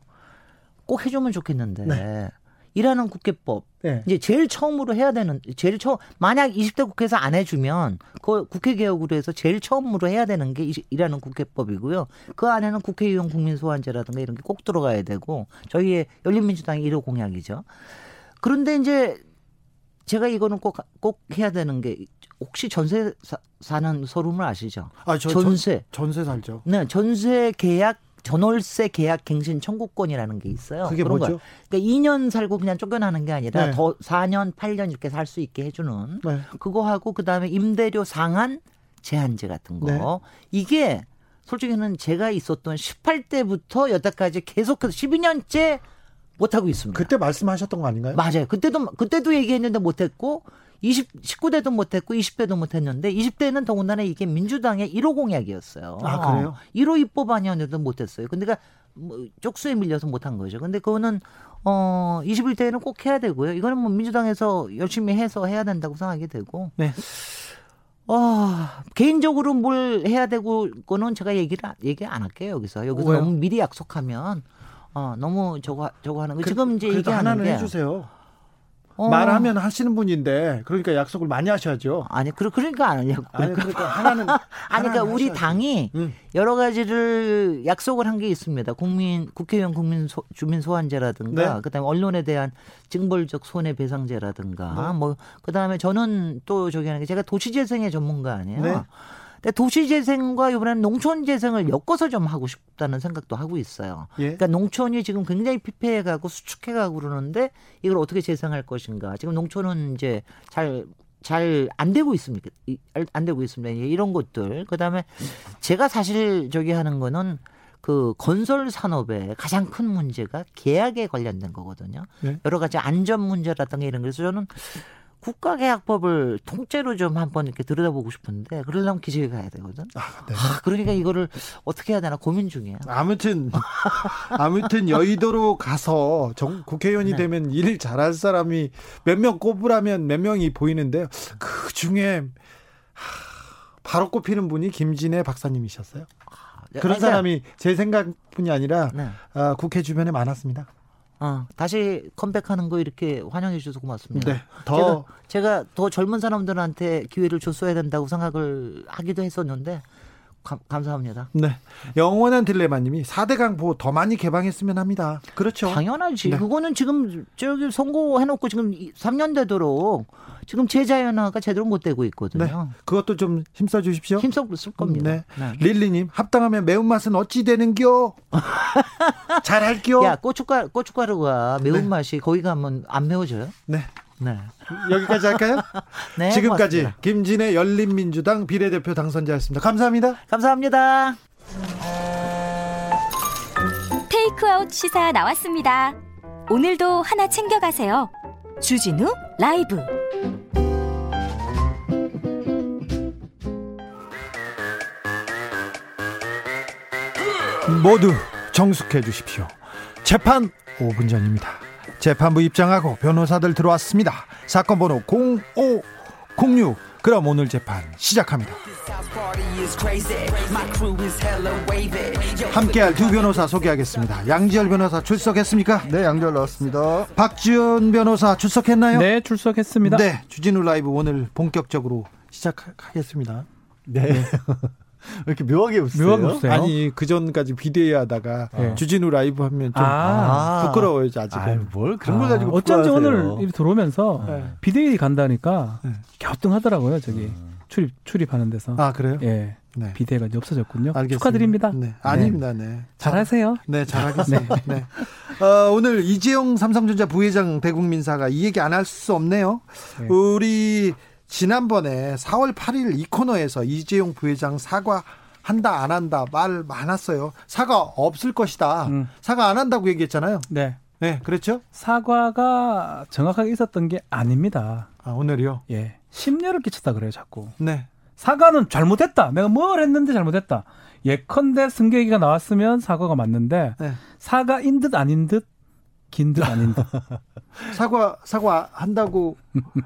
꼭 해주면 좋겠는데 네. 일하는 국회법 네. 이제 제일 처음으로 해야 되는 제일 처음 만약 20대 국회에서 안 해주면 그 국회 개혁으로 해서 제일 처음으로 해야 되는 게 이- 일하는 국회법이고요. 그 안에는 국회의원 국민소환제라든가 이런 게 꼭 들어가야 되고 저희의 열린민주당의 1호 공약이죠. 그런데 이제 제가 이거는 꼭 꼭 해야 되는 게 혹시 전세 사, 사는 소름을 아시죠? 아, 저, 전세. 전, 전세 살죠. 네, 전세 계약 전월세 계약 갱신 청구권이라는 게 있어요. 그게 그런 뭐죠? 거야. 그러니까 2년 살고 그냥 쫓겨나는 게 아니라 네. 더 4년, 8년 이렇게 살 수 있게 해주는 네. 그거 하고 그 다음에 임대료 상한 제한제 같은 거 네. 이게 솔직히는 제가 있었던 18대부터 여태까지 계속해서 12년째 못 하고 있습니다. 그때 말씀하셨던 거 아닌가요? 맞아요. 그때도 그때도 얘기했는데 못 했고 20 19대도 못했고 20대도 못했는데 20대는 더군다나 이게 민주당의 1호 공약이었어요. 아, 그래요? 1호 입법 아니었는데도 못했어요. 근데 그뭐 쪽수에 밀려서 못한 거죠. 근데 그거는 어 21대에는 꼭 해야 되고요. 이거는 뭐 민주당에서 열심히 해서 해야 된다고 생각이 되고. 네. 어, 개인적으로 뭘 해야 되고 거는 제가 얘기를 안- 얘기 안 할게요 여기서 여기서 왜요? 너무 미리 약속하면 어 너무 저거 저거 하는 거 그- 지금 이제 얘기하는 하나는 게 해주세요. 어, 말하면 하시는 분인데 그러니까 약속을 많이 하셔야죠. 아니 그러 그러니까 안 하려고 아니 그러니까 하나는 (laughs) 아니 그러니까 우리 하셔야죠. 당이 응. 여러 가지를 약속을 한 게 있습니다. 국민 국회의원 국민 소, 주민 소환제라든가 네. 그다음에 언론에 대한 징벌적 손해 배상제라든가 네. 뭐 그다음에 저는 또 저기 하는 게 제가 도시재생의 전문가 아니에요. 네. 근데 도시 재생과 이번에는 농촌 재생을 엮어서 좀 하고 싶다는 생각도 하고 있어요. 예. 그러니까 농촌이 지금 굉장히 피폐해가고 수축해가고 그러는데 이걸 어떻게 재생할 것인가. 지금 농촌은 이제 잘 잘 안 되고 있습니까? 이- 안 되고 있습니다. 예, 이런 것들. 그다음에 제가 사실 저기 하는 거는 그 건설 산업의 가장 큰 문제가 계약에 관련된 거거든요. 네. 여러 가지 안전 문제라든가 이런 거. 그래서 저는 국가계약법을 통째로 좀 한번 이렇게 들여다보고 싶은데 그러려면 기재위 가야 되거든. 아, 네. 아, 그러니까 이거를 어떻게 해야 되나 고민 중이에요. 아무튼 아무튼 여의도로 가서 정, 국회의원이 네. 되면 일 잘할 사람이 몇 명 꼽으라면 몇 명이 보이는데요. 그 중에 하, 바로 꼽히는 분이 김진애 박사님이셨어요. 그런 그러니까, 사람이 제 생각뿐이 아니라 네. 아, 국회 주변에 많았습니다. 어, 다시 컴백하는 거 이렇게 환영해 주셔서 고맙습니다. 네, 더 제가, 제가 더 젊은 사람들한테 기회를 줬어야 된다고 생각을 하기도 했었는데 감, 감사합니다. 네. 영원한 딜레마님이 4대 강보 더 많이 개방했으면 합니다. 그렇죠. 당연하지. 네. 그거는 지금 저기 선고해놓고 지금 3년 되도록 지금 제자연화가 제대로 못 되고 있거든요. 네. 그것도 좀 힘써 주십시오. 힘써 쓸 겁니다. 네. 네. 릴리님 합당하면 매운맛은 어찌 되는겨? (laughs) 잘할겨? 야 고춧가루 고춧가루가 매운맛이 거기 가면 안 매워져요? 네. 네. 여기까지 할까요? (laughs) 네. 지금까지 고맙습니다. 김진애 열린민주당 비례대표 당선자였습니다. 감사합니다. 감사합니다. 테이크아웃 시사 나왔습니다. 오늘도 하나 챙겨가세요. 주진우 라이브. 모두 정숙해 주십시오. 재판 5분 전입니다. 재판부 입장하고 변호사들 들어왔습니다. 사건 번호 0506. 그럼 오늘 재판 시작합니다. 함께할 두 변호사 소개하겠습니다. 양지열 변호사 출석했습니까? 네, 양지열 나왔습니다. 박지원 변호사 출석했나요? 네, 출석했습니다. 네, 주진우 라이브 오늘 본격적으로 시작하겠습니다. 네. 왜 이렇게 묘하게 웃으세요? 묘하게 웃으세요. 아니 그 전까지 비대위 하다가 네. 주진우 라이브 하면 좀 아. 부끄러워요 아직은. 아유, 뭘 그런 걸 가지고 어쩐지 부끄러워하세요. 오늘 이 들어오면서 네. 비대위 간다니까 네. 갸우뚱하더라고요. 저기 출입 출입하는 데서. 아 그래요? 예. 네. 비대위가 이제 없어졌군요. 알겠습니다. 축하드립니다. 네. 아닙니다. 네. 잘하세요. 네, 잘하겠습니다. (laughs) 네. 어, 오늘 이재용 삼성전자 부회장 대국민사가 이 얘기 안 할 수 없네요. 네. 우리 지난번에 4월 8일 이 코너에서 이재용 부회장 사과 한다 안 한다 말 많았어요. 사과 없을 것이다. 음. 사과 안 한다고 얘기했잖아요. 네. 네, 그렇죠? 사과가 정확하게 있었던 게 아닙니다. 아, 오늘이요. 예. 심려를 끼쳤다 그래요, 자꾸. 네. 사과는 잘못했다. 내가 뭘 했는데 잘못했다. 예컨대 승계 얘기가 나왔으면 사과가 맞는데 네. 사과인 듯 아닌 듯 긴 듯 아닌 듯. 사과 사과 한다고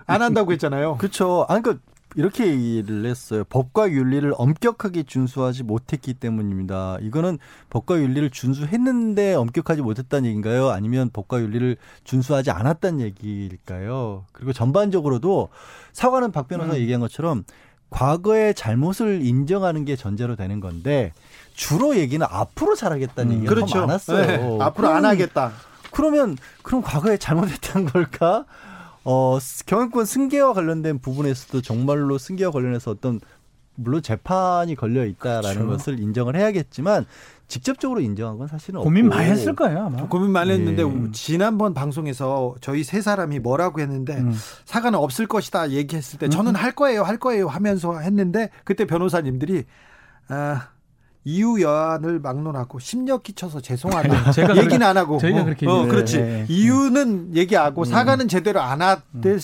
안 한다고 했잖아요. 그렇죠. 아니 그러니까 이렇게 얘기를 했어요. 법과 윤리를 엄격하게 준수하지 못했기 때문입니다. 이거는 법과 윤리를 준수했는데 엄격하지 못했다는 얘기인가요? 아니면 법과 윤리를 준수하지 않았다는 얘기일까요? 그리고 전반적으로도 사과는 박 변호사 가 음. 얘기한 것처럼 과거의 잘못을 인정하는 게 전제로 되는 건데 주로 얘기는 앞으로 잘하겠다는 음. 얘기가 그렇죠. 더 많았어요. 네, 앞으로 안 하겠다. 그러면 그럼 과거에 잘못했던 걸까? 어, 경영권 승계와 관련된 부분에서도 정말로 승계와 관련해서 어떤 물론 재판이 걸려 있다라는 그렇죠. 것을 인정을 해야겠지만 직접적으로 인정한 건 사실은 고민 없고. 많이 했을 거예요, 아마. 고민 많이 했는데 예. 지난번 방송에서 저희 세 사람이 뭐라고 했는데 음. 사과는 없을 것이다 얘기했을 때 저는 할 거예요 할 거예요 하면서 했는데 그때 변호사님들이 아, 이유 여한을 막론하고 심려 끼쳐서 죄송하다 (laughs) 제가 얘기는 안 하고 저희가 어, 그렇게 어, 얘기를 그렇지. 예. 이유는 얘기하고 사과는 제대로 안 하듯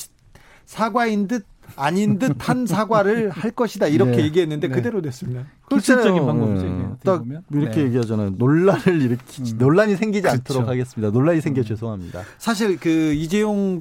사과인 듯 아닌 듯한 (laughs) 사과를 할 것이다 이렇게 네. 얘기했는데 네. 그대로 됐습니다. 기술적인 그렇잖아요. 방법이죠. 음. 어떻게 딱 보면. 이렇게 네. 얘기하잖아요. 논란을 일으키지 음. 논란이 생기지 그렇죠. 않도록 하겠습니다. 논란이 생겨 죄송합니다. 사실 그 이재용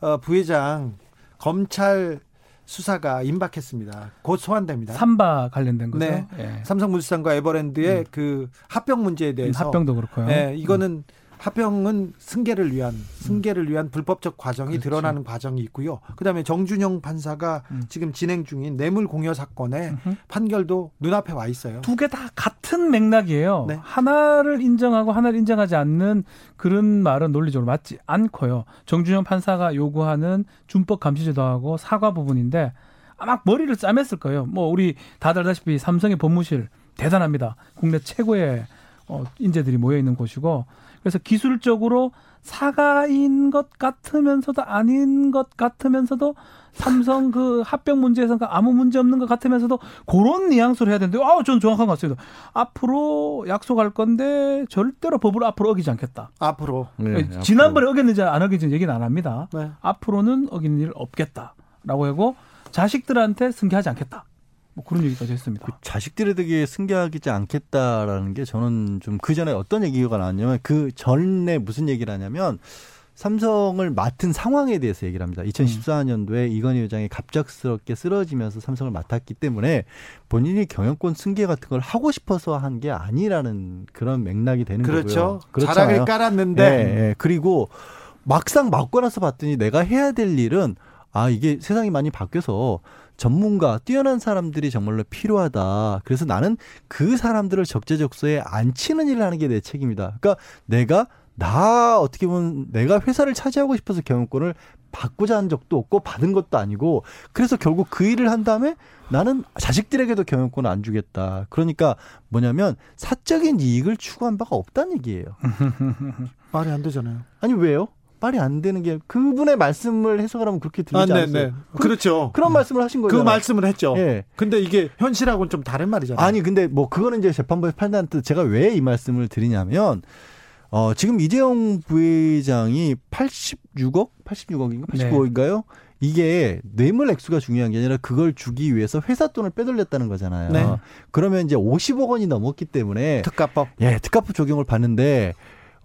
어, 부회장 검찰 수사가 임박했습니다. 곧 소환됩니다. 삼바 관련된 거죠. 네. 예. 삼성물산과 에버랜드의 그 합병 문제에 대해서 음, 합병도 그렇고요. 네, 이거는 합병은 승계를 위한 승계를 위한 불법적 과정이 그렇죠. 드러나는 과정이 있고요. 그다음에 정준영 판사가 음. 지금 진행 중인 뇌물 공여 사건의 음흠. 판결도 눈앞에 와 있어요. 두 개 다 같은 맥락이에요. 네. 하나를 인정하고 하나를 인정하지 않는 그런 말은 논리적으로 맞지 않고요. 정준영 판사가 요구하는 준법 감시제도하고 사과 부분인데 아마 머리를 짜맸을 거예요. 뭐 우리 다들 알다시피 삼성의 법무실 대단합니다. 국내 최고의 어, 인재들이 모여 있는 곳이고 그래서 기술적으로 사과인 것 같으면서도 아닌 것 같으면서도 삼성 그 합병 문제에서 아무 문제 없는 것 같으면서도 그런 뉘앙스를 해야 되는데 아우 전 정확한 것 같습니다. 앞으로 약속할 건데 절대로 법을 앞으로 어기지 않겠다. 앞으로 네, 지난번에 어겼는지 안 어겼는지 얘기는 안 합니다. 네. 앞으로는 어기는 일 없겠다라고 하고 자식들한테 승계하지 않겠다. 뭐 그런 얘기까지 했습니다. 그 자식들에게 승계하지 않겠다라는 게 저는 좀 그 전에 어떤 얘기가 나왔냐면 그 전에 무슨 얘기를 하냐면 삼성을 맡은 상황에 대해서 얘기를 합니다. 2014년도에 이건희 회장이 갑작스럽게 쓰러지면서 삼성을 맡았기 때문에 본인이 경영권 승계 같은 걸 하고 싶어서 한 게 아니라는 그런 맥락이 되는 그렇죠. 거고요. 자락을 깔았는데 예, 예. 그리고 막상 맡고 나서 봤더니 내가 해야 될 일은 아 이게 세상이 많이 바뀌어서 전문가 뛰어난 사람들이 정말로 필요하다. 그래서 나는 그 사람들을 적재적소에 앉히는 일을 하는 게 내 책임이다. 그러니까 내가 나 어떻게 보면 내가 회사를 차지하고 싶어서 경영권을 받고자 한 적도 없고 받은 것도 아니고 그래서 결국 그 일을 한 다음에 나는 자식들에게도 경영권을 안 주겠다. 그러니까 뭐냐면 사적인 이익을 추구한 바가 없다는 얘기예요. (laughs) 말이 안 되잖아요. 아니 왜요? 말이 안 되는 게 그분의 말씀을 해석을 하면 그렇게 들리지 아, 않았어요. 네, 네. 그렇죠. 그런 말씀을 하신 그 거예요. 말씀을 했죠. 예. 근데 이게 현실하고는 좀 다른 말이잖아요. 아니 근데 뭐 그거는 이제 재판부에서 판단한 뜻 제가 왜 이 말씀을 드리냐면 어 지금 이재용 부회장이 86억, 86억인가, 네. 89억인가요? 이게 뇌물 액수가 중요한 게 아니라 그걸 주기 위해서 회사 돈을 빼돌렸다는 거잖아요. 네. 그러면 이제 50억 원이 넘었기 때문에 특가법. 예, 특가법 적용을 받는데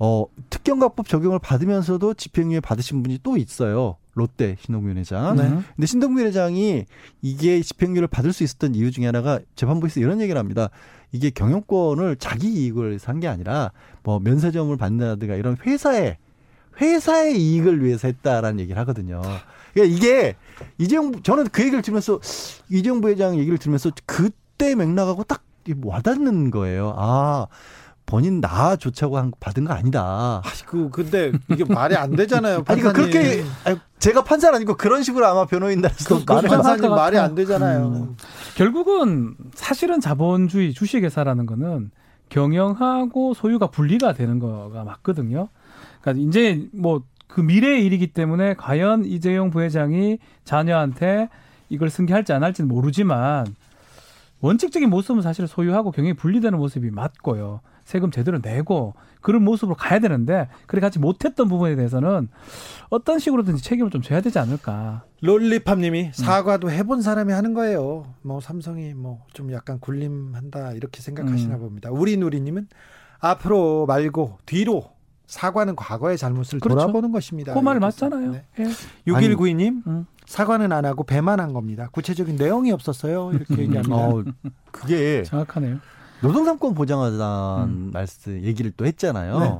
어, 특경가법 적용을 받으면서도 집행유예 받으신 분이 또 있어요. 롯데 신동균 회장. 네. 근데 신동균 회장이 이게 집행유예를 받을 수 있었던 이유 중에 하나가 재판부에서 이런 얘기를 합니다. 이게 경영권을 자기 이익을 산 게 아니라 뭐 면세점을 받는다든가 이런 회사의 회사의 이익을 위해서 했다라는 얘기를 하거든요. 그러니까 이게 이재용 저는 그 얘기를 들으면서 이재용 부회장 얘기를 들으면서 그때 맥락하고 딱 와닿는 거예요. 아 본인 나 좋자고 한 받은 거 아니다. 그 근데 이게 말이 안 되잖아요. 아니 그러니까 판사님. 그렇게 아니, 제가 판사는 아니고 그런 식으로 아마 변호인단에서 그, 그 말을 판사님 것 말이. 안 되잖아요. 음. 결국은 사실은 자본주의 주식회사라는 거는 경영하고 소유가 분리가 되는 거가 맞거든요. 그러니까 이제 뭐 그 미래의 일이기 때문에 과연 이재용 부회장이 자녀한테 이걸 승계할지 안 할지는 모르지만 원칙적인 모습은 사실 소유하고 경영이 분리되는 모습이 맞고요. 세금 제대로 내고 그런 모습으로 가야 되는데 그래 가지 못했던 부분에 대해서는 어떤 식으로든지 책임을 좀 져야 되지 않을까. 롤리팝님이 사과도 해본 사람이 하는 거예요. 뭐 삼성이 뭐 좀 약간 굴림한다 이렇게 생각하시나 음. 봅니다. 우리 누리님은 앞으로 말고 뒤로 사과는 과거의 잘못을 그렇죠. 돌아보는 것입니다. 그 말 맞잖아요. 네. 예. 6192님 음. 사과는 안 하고 배만 한 겁니다. 구체적인 내용이 없었어요. 이렇게 (laughs) 얘기합니다. 어, 그게 정확하네요. 노동삼권 보장하자는 말씀 얘기를 또 했잖아요. 네.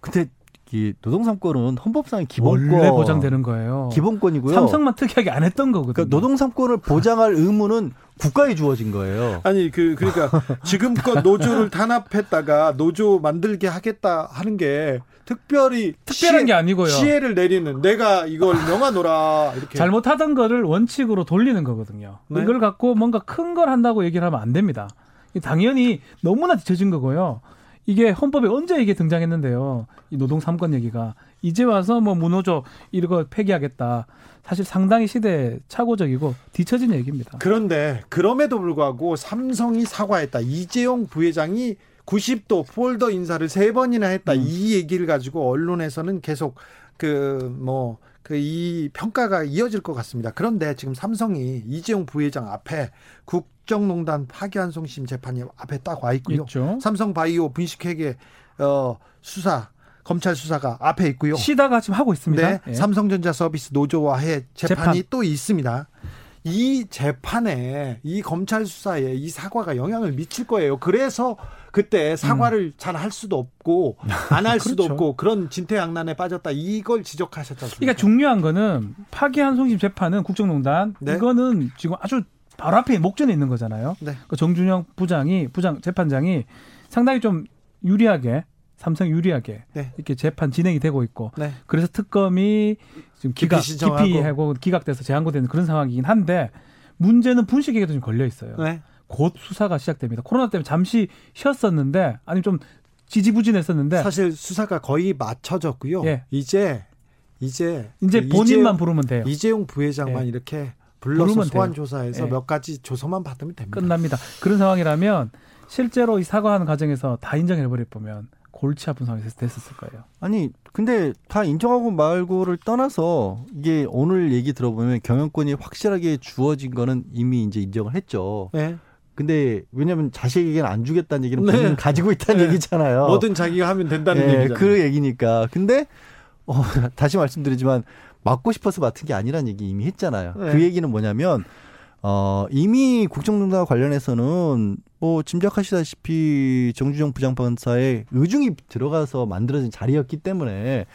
근데 이 노동삼권은 헌법상의 기본권 원래 보장되는 거예요. 기본권이고요. 삼성만 특이하게 안 했던 거거든요. 그러니까 노동삼권을 보장할 의무는 국가에 주어진 거예요. 아니 그 그러니까 지금껏 (laughs) 노조를 탄압했다가 노조 만들게 하겠다 하는 게 특별히 특별한 시해- 게 아니고요. 시혜를 내리는 내가 이걸 명하노라 이렇게 잘못하던 거를 원칙으로 돌리는 거거든요. 네. 이걸 갖고 뭔가 큰 걸 한다고 얘기를 하면 안 됩니다. 이 당연히 너무나 뒤처진 거고요. 이게 헌법에 언제 이게 등장했는데요. 이 노동 삼권 얘기가 이제 와서 뭐 무노조 이거 폐기하겠다. 사실 상당히 시대 착오적이고 뒤처진 얘기입니다. 그런데 그럼에도 불구하고 삼성이 사과했다. 이재용 부회장이 90도 폴더 인사를 세 번이나 했다. 음. 이 얘기를 가지고 언론에서는 계속 그 뭐 그 이 평가가 이어질 것 같습니다. 그런데 지금 삼성이 이재용 부회장 앞에 국 정농단 파기환송심 재판이 앞에 딱 와 있고요. 있죠. 삼성 바이오 분식회계 어 수사 검찰 수사가 앞에 있고요. 시다가 지금 하고 있습니다. 네, 예. 삼성전자 서비스 노조와의 재판이 재판. 또 있습니다. 이 재판에 이 검찰 수사에 이 사과가 영향을 미칠 거예요. 그래서 그때 사과를 잘할 수도 없고 (laughs) 안 할 수도 음. 그렇죠. 없고 그런 진퇴양난에 빠졌다. 이걸 않습니까? 그러니까 중요한 거는 파기환송심 재판은 국정농단 네. 이거는 지금 아주 바로 앞에 목전에 있는 거잖아요. 네. 그 정준영 부장이 부장 재판장이 상당히 좀 유리하게 삼성 유리하게 네. 이렇게 재판 진행이 되고 있고 네. 그래서 특검이 지금 기피 기각 신청하고. 기피 하고 기각돼서 재항고되는 그런 상황이긴 한데 문제는 분식회계도 좀 걸려 있어요. 네. 곧 수사가 시작됩니다. 코로나 때문에 잠시 쉬었었는데 아니 좀 지지부진했었는데 사실 수사가 거의 맞춰졌고요. 예. 이제 이제 이제 그 본인만 이재용- 부르면 돼요. 이재용 부회장만 예. 이렇게 불러서 소환 돼요. 조사해서 예. 몇 가지 조서만 받으면 됩니다. 끝납니다. 그런 상황이라면 실제로 이 사과하는 과정에서 다 인정해 버릴 보면 골치 아픈 상황이 됐- 됐었을 거예요. 아니 근데 다 인정하고 말고를 떠나서 이게 오늘 얘기 들어보면 경영권이 확실하게 주어진 거는 이미 이제 인정을 했죠. 네. 근데 왜냐하면 자식에게는 안 주겠다는 얘기는 네. 본인 가지고 있다는 네. 얘기잖아요. 뭐든 자기가 하면 된다는 예, 얘기잖아요. 그 얘기니까. 근데 어, (laughs) 다시 말씀드리지만 맞고 싶어서 맡은 게 아니라는 얘기 이미 했잖아요. 네. 그 얘기는 뭐냐면 어, 이미 국정농단과 관련해서는 뭐 짐작하시다시피 정주정 부장판사의 의중이 들어가서 만들어진 자리였기 때문에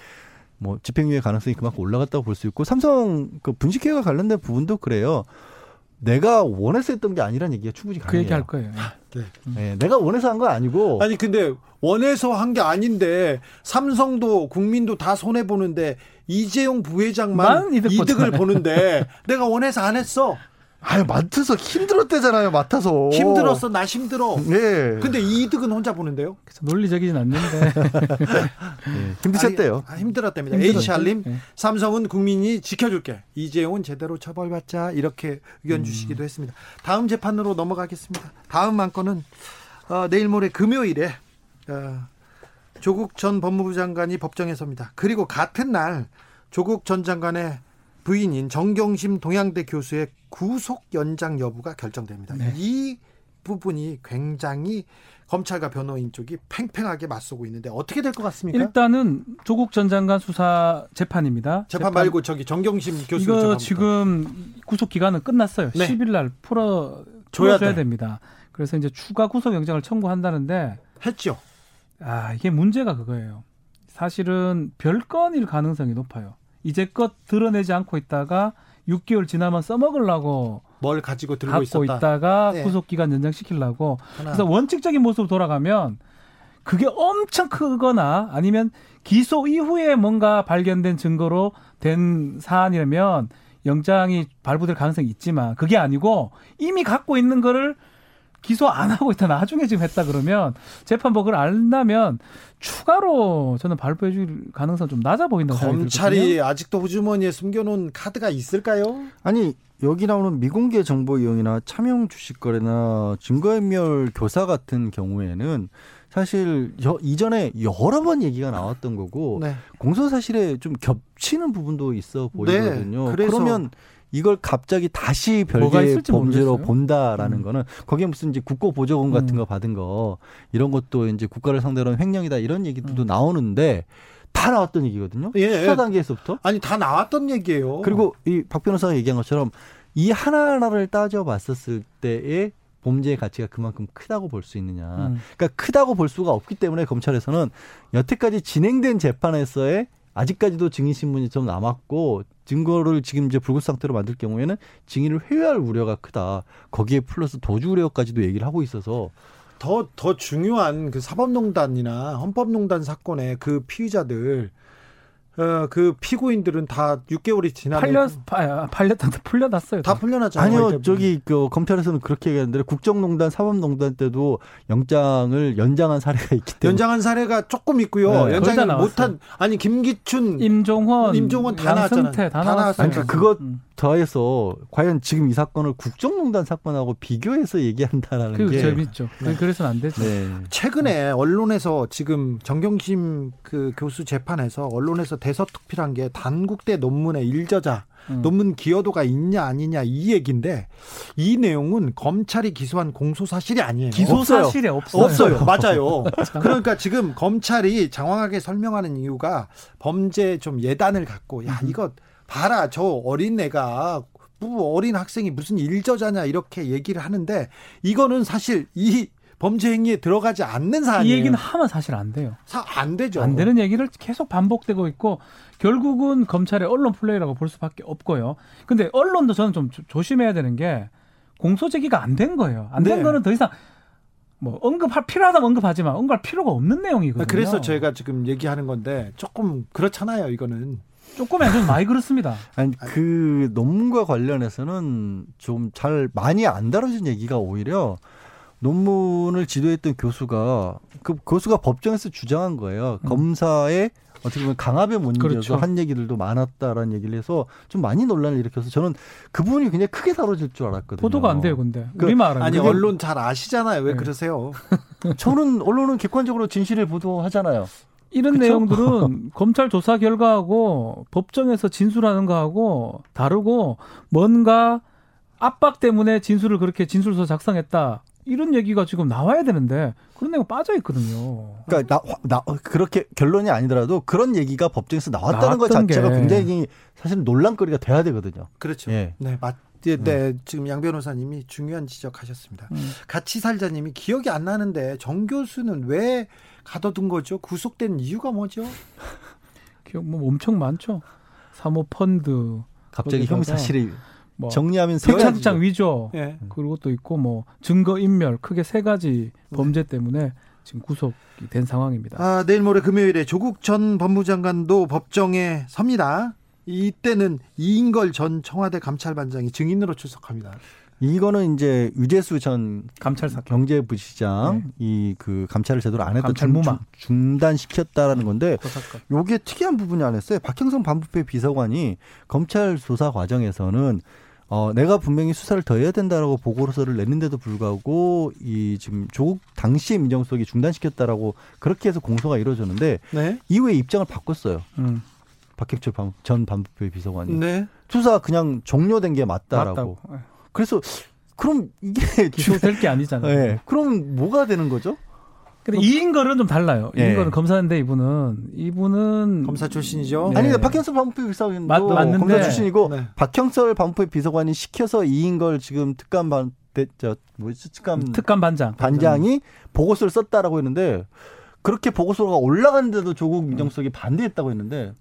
뭐 집행유예 가능성이 그만큼 올라갔다고 볼 수 있고 삼성 그 분식회와 관련된 부분도 그래요. 내가 원해서 했던 게 아니라는 얘기가 충분히 그 가능해요. 얘기 할 거예요. 예, 내가 원해서 한 건 아니고 아니 근데 원해서 한 게 아닌데 삼성도 국민도 다 손해 보는데 이재용 부회장만 만 이득 이득을 보잖아요. 보는데 내가 원해서 안 했어. 아유 맡아서 힘들었대잖아요. 맡아서 힘들었어. 나 힘들어. 예. 근데 이득은 혼자 보는데요. 그래서 논리적이진 않는데 (laughs) 예, 힘드셨대요. 아, 힘들었답니다. 에이샬님, 예. 삼성은 국민이 지켜줄게. 이재용은 제대로 처벌받자. 이렇게 의견 음. 주시기도 했습니다. 다음 재판으로 넘어가겠습니다. 다음 안건은 어, 내일 모레 금요일에 어, 조국 전 법무부 장관이 법정에 섭니다. 그리고 같은 날 조국 전 장관의 부인인 정경심 동양대 교수의 구속 연장 여부가 결정됩니다. 네. 이 부분이 굉장히 검찰과 변호인 쪽이 팽팽하게 맞서고 있는데 어떻게 될 것 같습니까? 일단은 조국 전 장관 수사 재판입니다. 재판 말고 저기 정경심 교수 이거 재판부터. 지금 구속 기간은 끝났어요. 네. 10일 날 풀어 줘야 줘야 돼. 됩니다. 그래서 이제 추가 구속 영장을 청구한다는데 했죠. 아, 이게 문제가 그거예요. 사실은 별건일 가능성이 높아요. 이제껏 드러내지 않고 있다가 6개월 지나면 써먹으려고 뭘 가지고 들고 갖고 있었다. 있다가 네. 구속 기간 연장시키려고 하나. 그래서 원칙적인 모습으로 돌아가면 그게 엄청 크거나 아니면 기소 이후에 뭔가 발견된 증거로 된 사안이라면 영장이 발부될 가능성이 있지만 그게 아니고 이미 갖고 있는 거를 기소 안 하고 있다 나중에 지금 했다 그러면 재판부 그걸 안다면 추가로 저는 발부해 줄 가능성 좀 낮아 보인다고 생각이 검찰이 들거든요. 아직도 호주머니에 숨겨놓은 카드가 있을까요? 아니 여기 나오는 미공개 정보 이용이나 차명 주식 거래나 증거인멸 교사 같은 경우에는 사실 여- 이전에 여러 번 얘기가 나왔던 거고 네. 공소 사실에 좀 겹치는 부분도 있어 보이거든요. 네, 그래서- 그러면 이걸 갑자기 다시 별개의 범죄로 모르겠어요. 본다라는 음. 거는 거기에 무슨 이제 국고 보조금 같은 음. 거 받은 거 이런 것도 이제 국가를 상대로 한 횡령이다 이런 얘기들도 음. 나오는데 다 나왔던 얘기거든요. 예, 수사 예. 단계에서부터. 아니 다 나왔던 얘기예요. 그리고 이 박 변호사가 얘기한 것처럼 이 하나하나를 따져봤었을 때의 범죄의 가치가 그만큼 크다고 볼 수 있느냐. 음. 그러니까 크다고 볼 수가 없기 때문에 검찰에서는 여태까지 진행된 재판에서의 아직까지도 증인 신문이 좀 남았고 증거를 지금 이제 불구 상태로 만들 경우에는 증인을 회유할 우려가 크다. 거기에 플러스 도주 우려까지도 얘기를 하고 있어서 더, 더 중요한 그 사법농단이나 헌법농단 사건의 그 피의자들, 어, 그 피고인들은 다 6개월이 지나면 팔려 파- 팔렸다 풀려났어요. 다 풀려나잖아요. 아니요, 저기 그 검찰에서는 그렇게 얘기하는데 국정농단, 사법농단 때도 영장을 연장한 사례가 있기 때문에 연장한 사례가 조금 있고요. 네, 다 나왔어요. 못한 아니 김기춘 임종원, 임종원 다 나왔잖아요. 다 다 나왔어요. 아니, 그거 음. 더해서 과연 지금 이 사건을 국정농단 사건하고 비교해서 얘기한다라는 그게 재밌죠. 네. 그래서는 안 되죠. 네. 최근에 언론에서 지금 정경심 그 교수 재판에서 언론에서 대서특필한 게 단국대 논문의 일저자 음. 논문 기여도가 있냐 아니냐 이 얘기인데 이 내용은 검찰이 기소한 공소 사실이 아니에요. 기소 없어요. 사실에 없어요. 없어요. (laughs) 맞아요. 그러니까 지금 검찰이 장황하게 설명하는 이유가 범죄 좀 예단을 갖고 야 이거 봐라 저 어린 애가 뭐 어린 학생이 무슨 일저자냐 이렇게 얘기를 하는데 이거는 사실 이 범죄 행위에 들어가지 않는 이 사안이에요. 얘기는 하면 사실 안 돼요. 사- 안 되죠. 안 되는 얘기를 계속 반복되고 있고 결국은 검찰의 언론 플레이라고 볼 수밖에 없고요. 근데 언론도 저는 좀 조- 조심해야 되는 게 공소 제기가 안 된 거예요. 안된 네. 거는 더 이상 뭐 언급할 필요하다면 언급하지만 언급할 필요가 없는 내용이거든요. 그래서 제가 지금 얘기하는 건데 조금 그렇잖아요. 이거는 조금이 아니라 많이 그렇습니다. 아니 그 논문과 관련해서는 좀 잘 많이 안 다뤄진 얘기가 오히려 논문을 지도했던 교수가 그 교수가 법정에서 주장한 거예요. 음. 검사의 어떻게 보면 강압에 못 이겨서 그렇죠. 한 얘기들도 많았다라는 얘기를 해서 좀 많이 논란을 일으켜서 저는 그 부분이 굉장히 크게 다뤄질 줄 알았거든요. 보도가 안 돼요, 근데 그- 우리 말은 아니 그게 언론 잘 아시잖아요. 왜 네. 그러세요? (laughs) (laughs) 저는 언론은 객관적으로 진실을 보도하잖아요. 이런 그쵸? 내용들은 (laughs) 검찰 조사 결과하고 법정에서 진술하는 거하고 다르고 뭔가 압박 때문에 진술을 그렇게 진술서 작성했다. 이런 얘기가 지금 나와야 되는데 그런 내용 빠져 있거든요. 그러니까 나, 나 그렇게 결론이 아니더라도 그런 얘기가 법정에서 나왔다는 것 자체가 게. 굉장히 사실 논란거리가 돼야 되거든요. 그렇죠. 예. 네, 맞. 네, 네, 지금 양 변호사님이 중요한 지적하셨습니다. 음. 같이 살자님이 기억이 안 나는데 정 교수는 왜 가둬둔 거죠? 구속된 이유가 뭐죠? (laughs) 기억 뭐 엄청 많죠. 사모펀드 갑자기 거기다가 형사실이 뭐 정리하면 가지죠. 위조 예. 그리고 또 있고 뭐 증거 인멸 크게 세 가지 범죄 때문에 지금 구속이 된 상황입니다. 아, 내일 모레 금요일에 조국 전 법무장관도 법정에 섭니다. 이때는 이인걸 전 청와대 감찰반장이 증인으로 출석합니다. 이거는 이제 유재수 전 감찰 사건. 경제부 시장 이그 감찰을 제대로 안 했던 감찰 중, 무마. 중단시켰다라는 건데. 요게 특이한 부분이 안 했어요. 박형성 반부패 비서관이 검찰 조사 과정에서는 어, 내가 분명히 수사를 더 해야 된다라고 보고서를 냈는데도 불구하고 이 지금 조국 당시의 민정수석이 중단시켰다라고 그렇게 해서 공소가 이루어졌는데 네. 이후에 입장을 바꿨어요. 음. 박형철 반- 전 반부패 비서관이 네. 수사 그냥 종료된 게 맞다라고. 맞다고. 예. 그래서 그럼 이게 (laughs) 기소될 게 아니잖아요. 예. 그럼 뭐가 되는 거죠? 근데 이인걸은 좀 달라요. 예. 이인걸은 검사인데 이분은 이분은 검사 출신이죠. 네. 아니 박형철 반부패 비서관도 맞- 맞는데. 검사 출신이고 네. 박형철 반부패 비서관이 시켜서 이인 걸 지금 특감 반, 대- 저 뭐지 특감 특감 반장. 반장이 보고서를 썼다라고 했는데 그렇게 보고서가 올라갔는데도 조국 민정수석이 반대했다고 했는데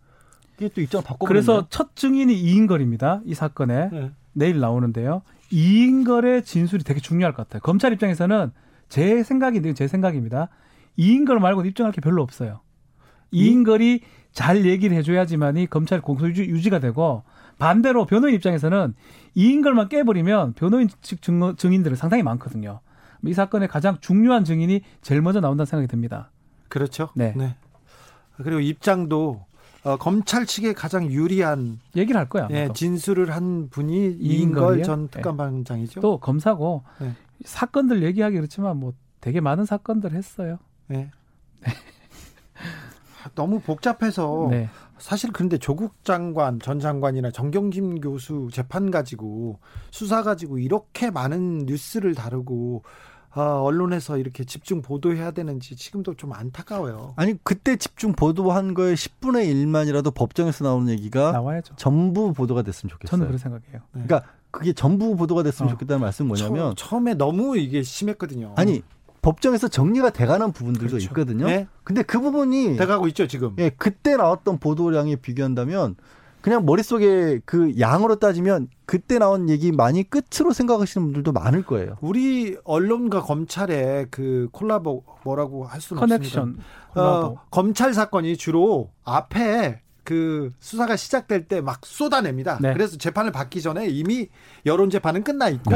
이게 또 입장을 바꿔 그래서 첫 증인이 이인걸입니다. 이 사건에 네. 내일 나오는데요. 이인걸의 진술이 되게 중요할 것 같아요. 검찰 입장에서는 제 생각인데 제 생각입니다. 이인걸 말고 입증할 게 별로 없어요. 이인걸이 잘 얘기를 해줘야지만이 검찰 공소 유지, 유지가 되고 반대로 변호인 입장에서는 이인걸만 깨버리면 변호인 측 증, 증인들은 상당히 많거든요. 이 사건의 가장 중요한 증인이 제일 먼저 나온다는 생각이 듭니다. 그렇죠. 네. 그리고 입장도 어, 검찰 측에 가장 유리한 얘기를 할 거야. 예. 진술을 한 분이? 이인걸 전 특감반장이죠. 또 검사고 네. 사건들 얘기하기 그렇지만 뭐 되게 많은 사건들 했어요. 네. (laughs) 너무 복잡해서 네. 사실 근데 조국 장관 전 장관이나 정경심 교수 재판 가지고 수사 가지고 이렇게 많은 뉴스를 다루고 어, 언론에서 이렇게 집중 보도해야 되는지 지금도 좀 안타까워요. 아니 그때 집중 보도한 거에 10분의 1만이라도 법정에서 나오는 얘기가 나와야죠. 전부 보도가 됐으면 좋겠어요. 저는 그렇게 생각해요. 네. 그러니까 그게 전부 보도가 됐으면 어. 좋겠다는 말씀은 뭐냐면 처, 음에 너무 이게 심했거든요. 아니 법정에서 정리가 돼가는 부분들도 그렇죠. 있거든요. 네. 근데 그 부분이 돼가고 있죠 지금. 예, 그때 나왔던 보도량에 비교한다면 그냥 머릿속에 그 양으로 따지면 그때 나온 얘기 많이 끝으로 생각하시는 분들도 많을 거예요. 우리 언론과 검찰의 그 콜라보 뭐라고 할 수는 없습니다. 커넥션. 콜라보. 어, 검찰 사건이 주로 앞에 그 수사가 시작될 때 막 쏟아냅니다. 네. 그래서 재판을 받기 전에 이미 여론 재판은 끝나 있고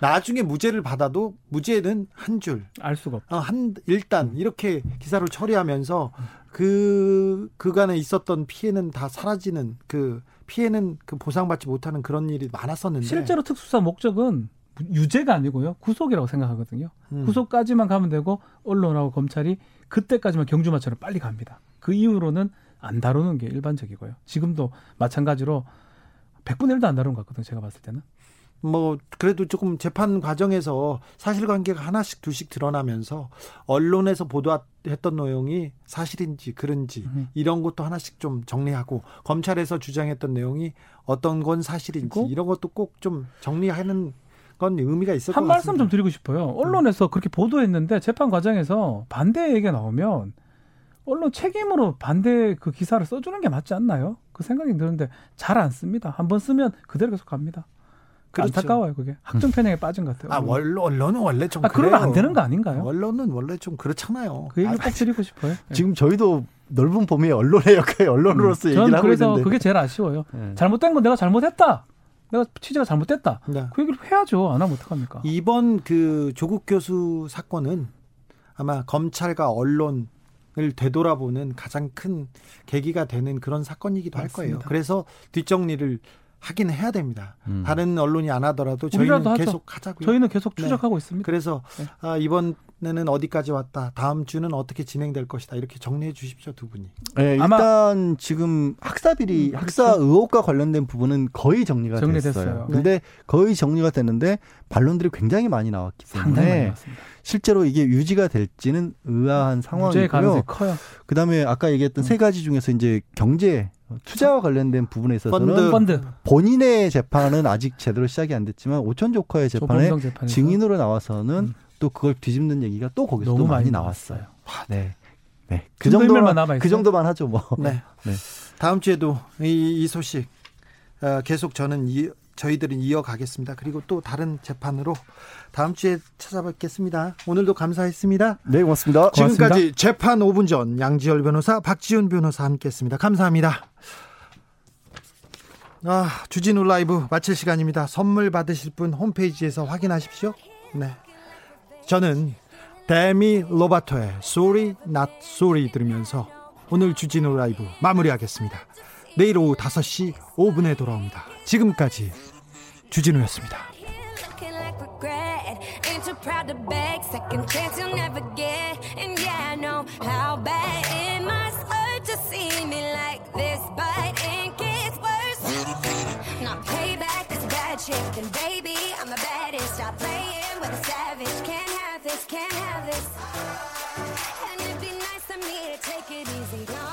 나중에 무죄를 받아도 무죄는 한 줄, 알 수가 없죠. 어, 한 일단 이렇게 기사를 처리하면서 그 그간에 있었던 피해는 다 사라지는 그 피해는 그 보상받지 못하는 그런 일이 많았었는데 실제로 특수사 목적은 유죄가 아니고요. 구속이라고 생각하거든요. 음. 구속까지만 가면 되고 언론하고 검찰이 그때까지만 경주마처럼 빨리 갑니다. 그 이후로는 안 다루는 게 일반적이고요. 지금도 마찬가지로 100분의 1도 안 다룬 것 같거든요. 제가 봤을 때는. 뭐 그래도 조금 재판 과정에서 사실관계가 하나씩 둘씩 드러나면서 언론에서 보도했던 내용이 사실인지 그런지 음. 이런 것도 하나씩 좀 정리하고 검찰에서 주장했던 내용이 어떤 건 사실인지 이런 것도 꼭 좀 정리하는 건 의미가 있을 것한 말씀 같습니다. 좀 드리고 싶어요. 언론에서 그렇게 보도했는데 재판 과정에서 반대 얘기가 나오면 언론 책임으로 반대 그 기사를 써주는 게 맞지 않나요? 그 생각이 드는데 잘 안 씁니다. 한번 쓰면 그대로 계속 갑니다. 그렇죠. 안타까워요 그게 학종 편향에 빠진 것 같아요. 아 원로 언론은 원래 좀 아, 그러면 그래요. 안 되는 거 아닌가요? 언론은 원래 좀 그렇잖아요. 그 얘기 아, 꼭 드리고 싶어요. (laughs) 예. 지금 저희도 넓은 범위의 언론의 역할, 언론으로서 얘기를 저는 하고 그래서 있는데. 그게 제일 아쉬워요. 예. 잘못된 건 내가 잘못했다. 내가 취재가 잘못됐다. 네. 그 얘기를 해야죠. 안 하면 어떡합니까? 이번 그 조국 교수 사건은 아마 검찰과 언론을 되돌아보는 가장 큰 계기가 되는 그런 사건이기도 할 거예요. 맞습니다. 그래서 뒷정리를 하긴 해야 됩니다. 음. 다른 언론이 안 하더라도 저희는 하죠. 계속 하자고요. 저희는 계속 네. 추적하고 있습니다. 그래서 네. 아, 이번에는 어디까지 왔다. 다음 주는 어떻게 진행될 것이다. 이렇게 정리해 주십시오, 두 분이. 예, 아마- 일단 지금 학사 비리, 음, 학사 그렇죠. 의혹과 관련된 부분은 거의 정리가 정리됐어요. 됐어요. 네. 근데 거의 정리가 됐는데 반론들이 굉장히 많이 나왔기 상당히 많이 때문에 나왔습니다. 실제로 이게 유지가 될지는 의아한 상황이고요. 커요. 그다음에 아까 얘기했던 세 가지 중에서 이제 경제 투자와 관련된 부분에 있어서는 펀드. 펀드 본인의 재판은 아직 제대로 시작이 안 됐지만 오천 조커의 재판에 증인으로 나와서는 음. 또 그걸 뒤집는 얘기가 또 거기서 너무 또 많이 많이 나왔어요. 네. 네. 그 정도만. 그 정도만 하죠, 뭐. 네. 네. 다음 주에도 이, 이 소식 어, 계속 저는 이, 저희들은 이어가겠습니다. 그리고 또 다른 재판으로 다음 주에 찾아뵙겠습니다. 오늘도 감사했습니다. 네, 고맙습니다. 지금까지 재판 5분 전 양지열 변호사, 박지훈 변호사 함께했습니다. 감사합니다. 아, 주진우 라이브 마칠 시간입니다. 선물 받으실 분 홈페이지에서 확인하십시오. 네. 저는 데미 로바토의 Sorry Not Sorry 들으면서 오늘 주진우 라이브 마무리하겠습니다. 내일 오후 5시 5분에 돌아옵니다. 지금까지 주진우였습니다. to see me like this, but it gets worse. Not payback is bad shit, and baby, I'm a baddest. Stop playing with a savage. Can't have this, can't have this. And it'd be nice for me to take it easy.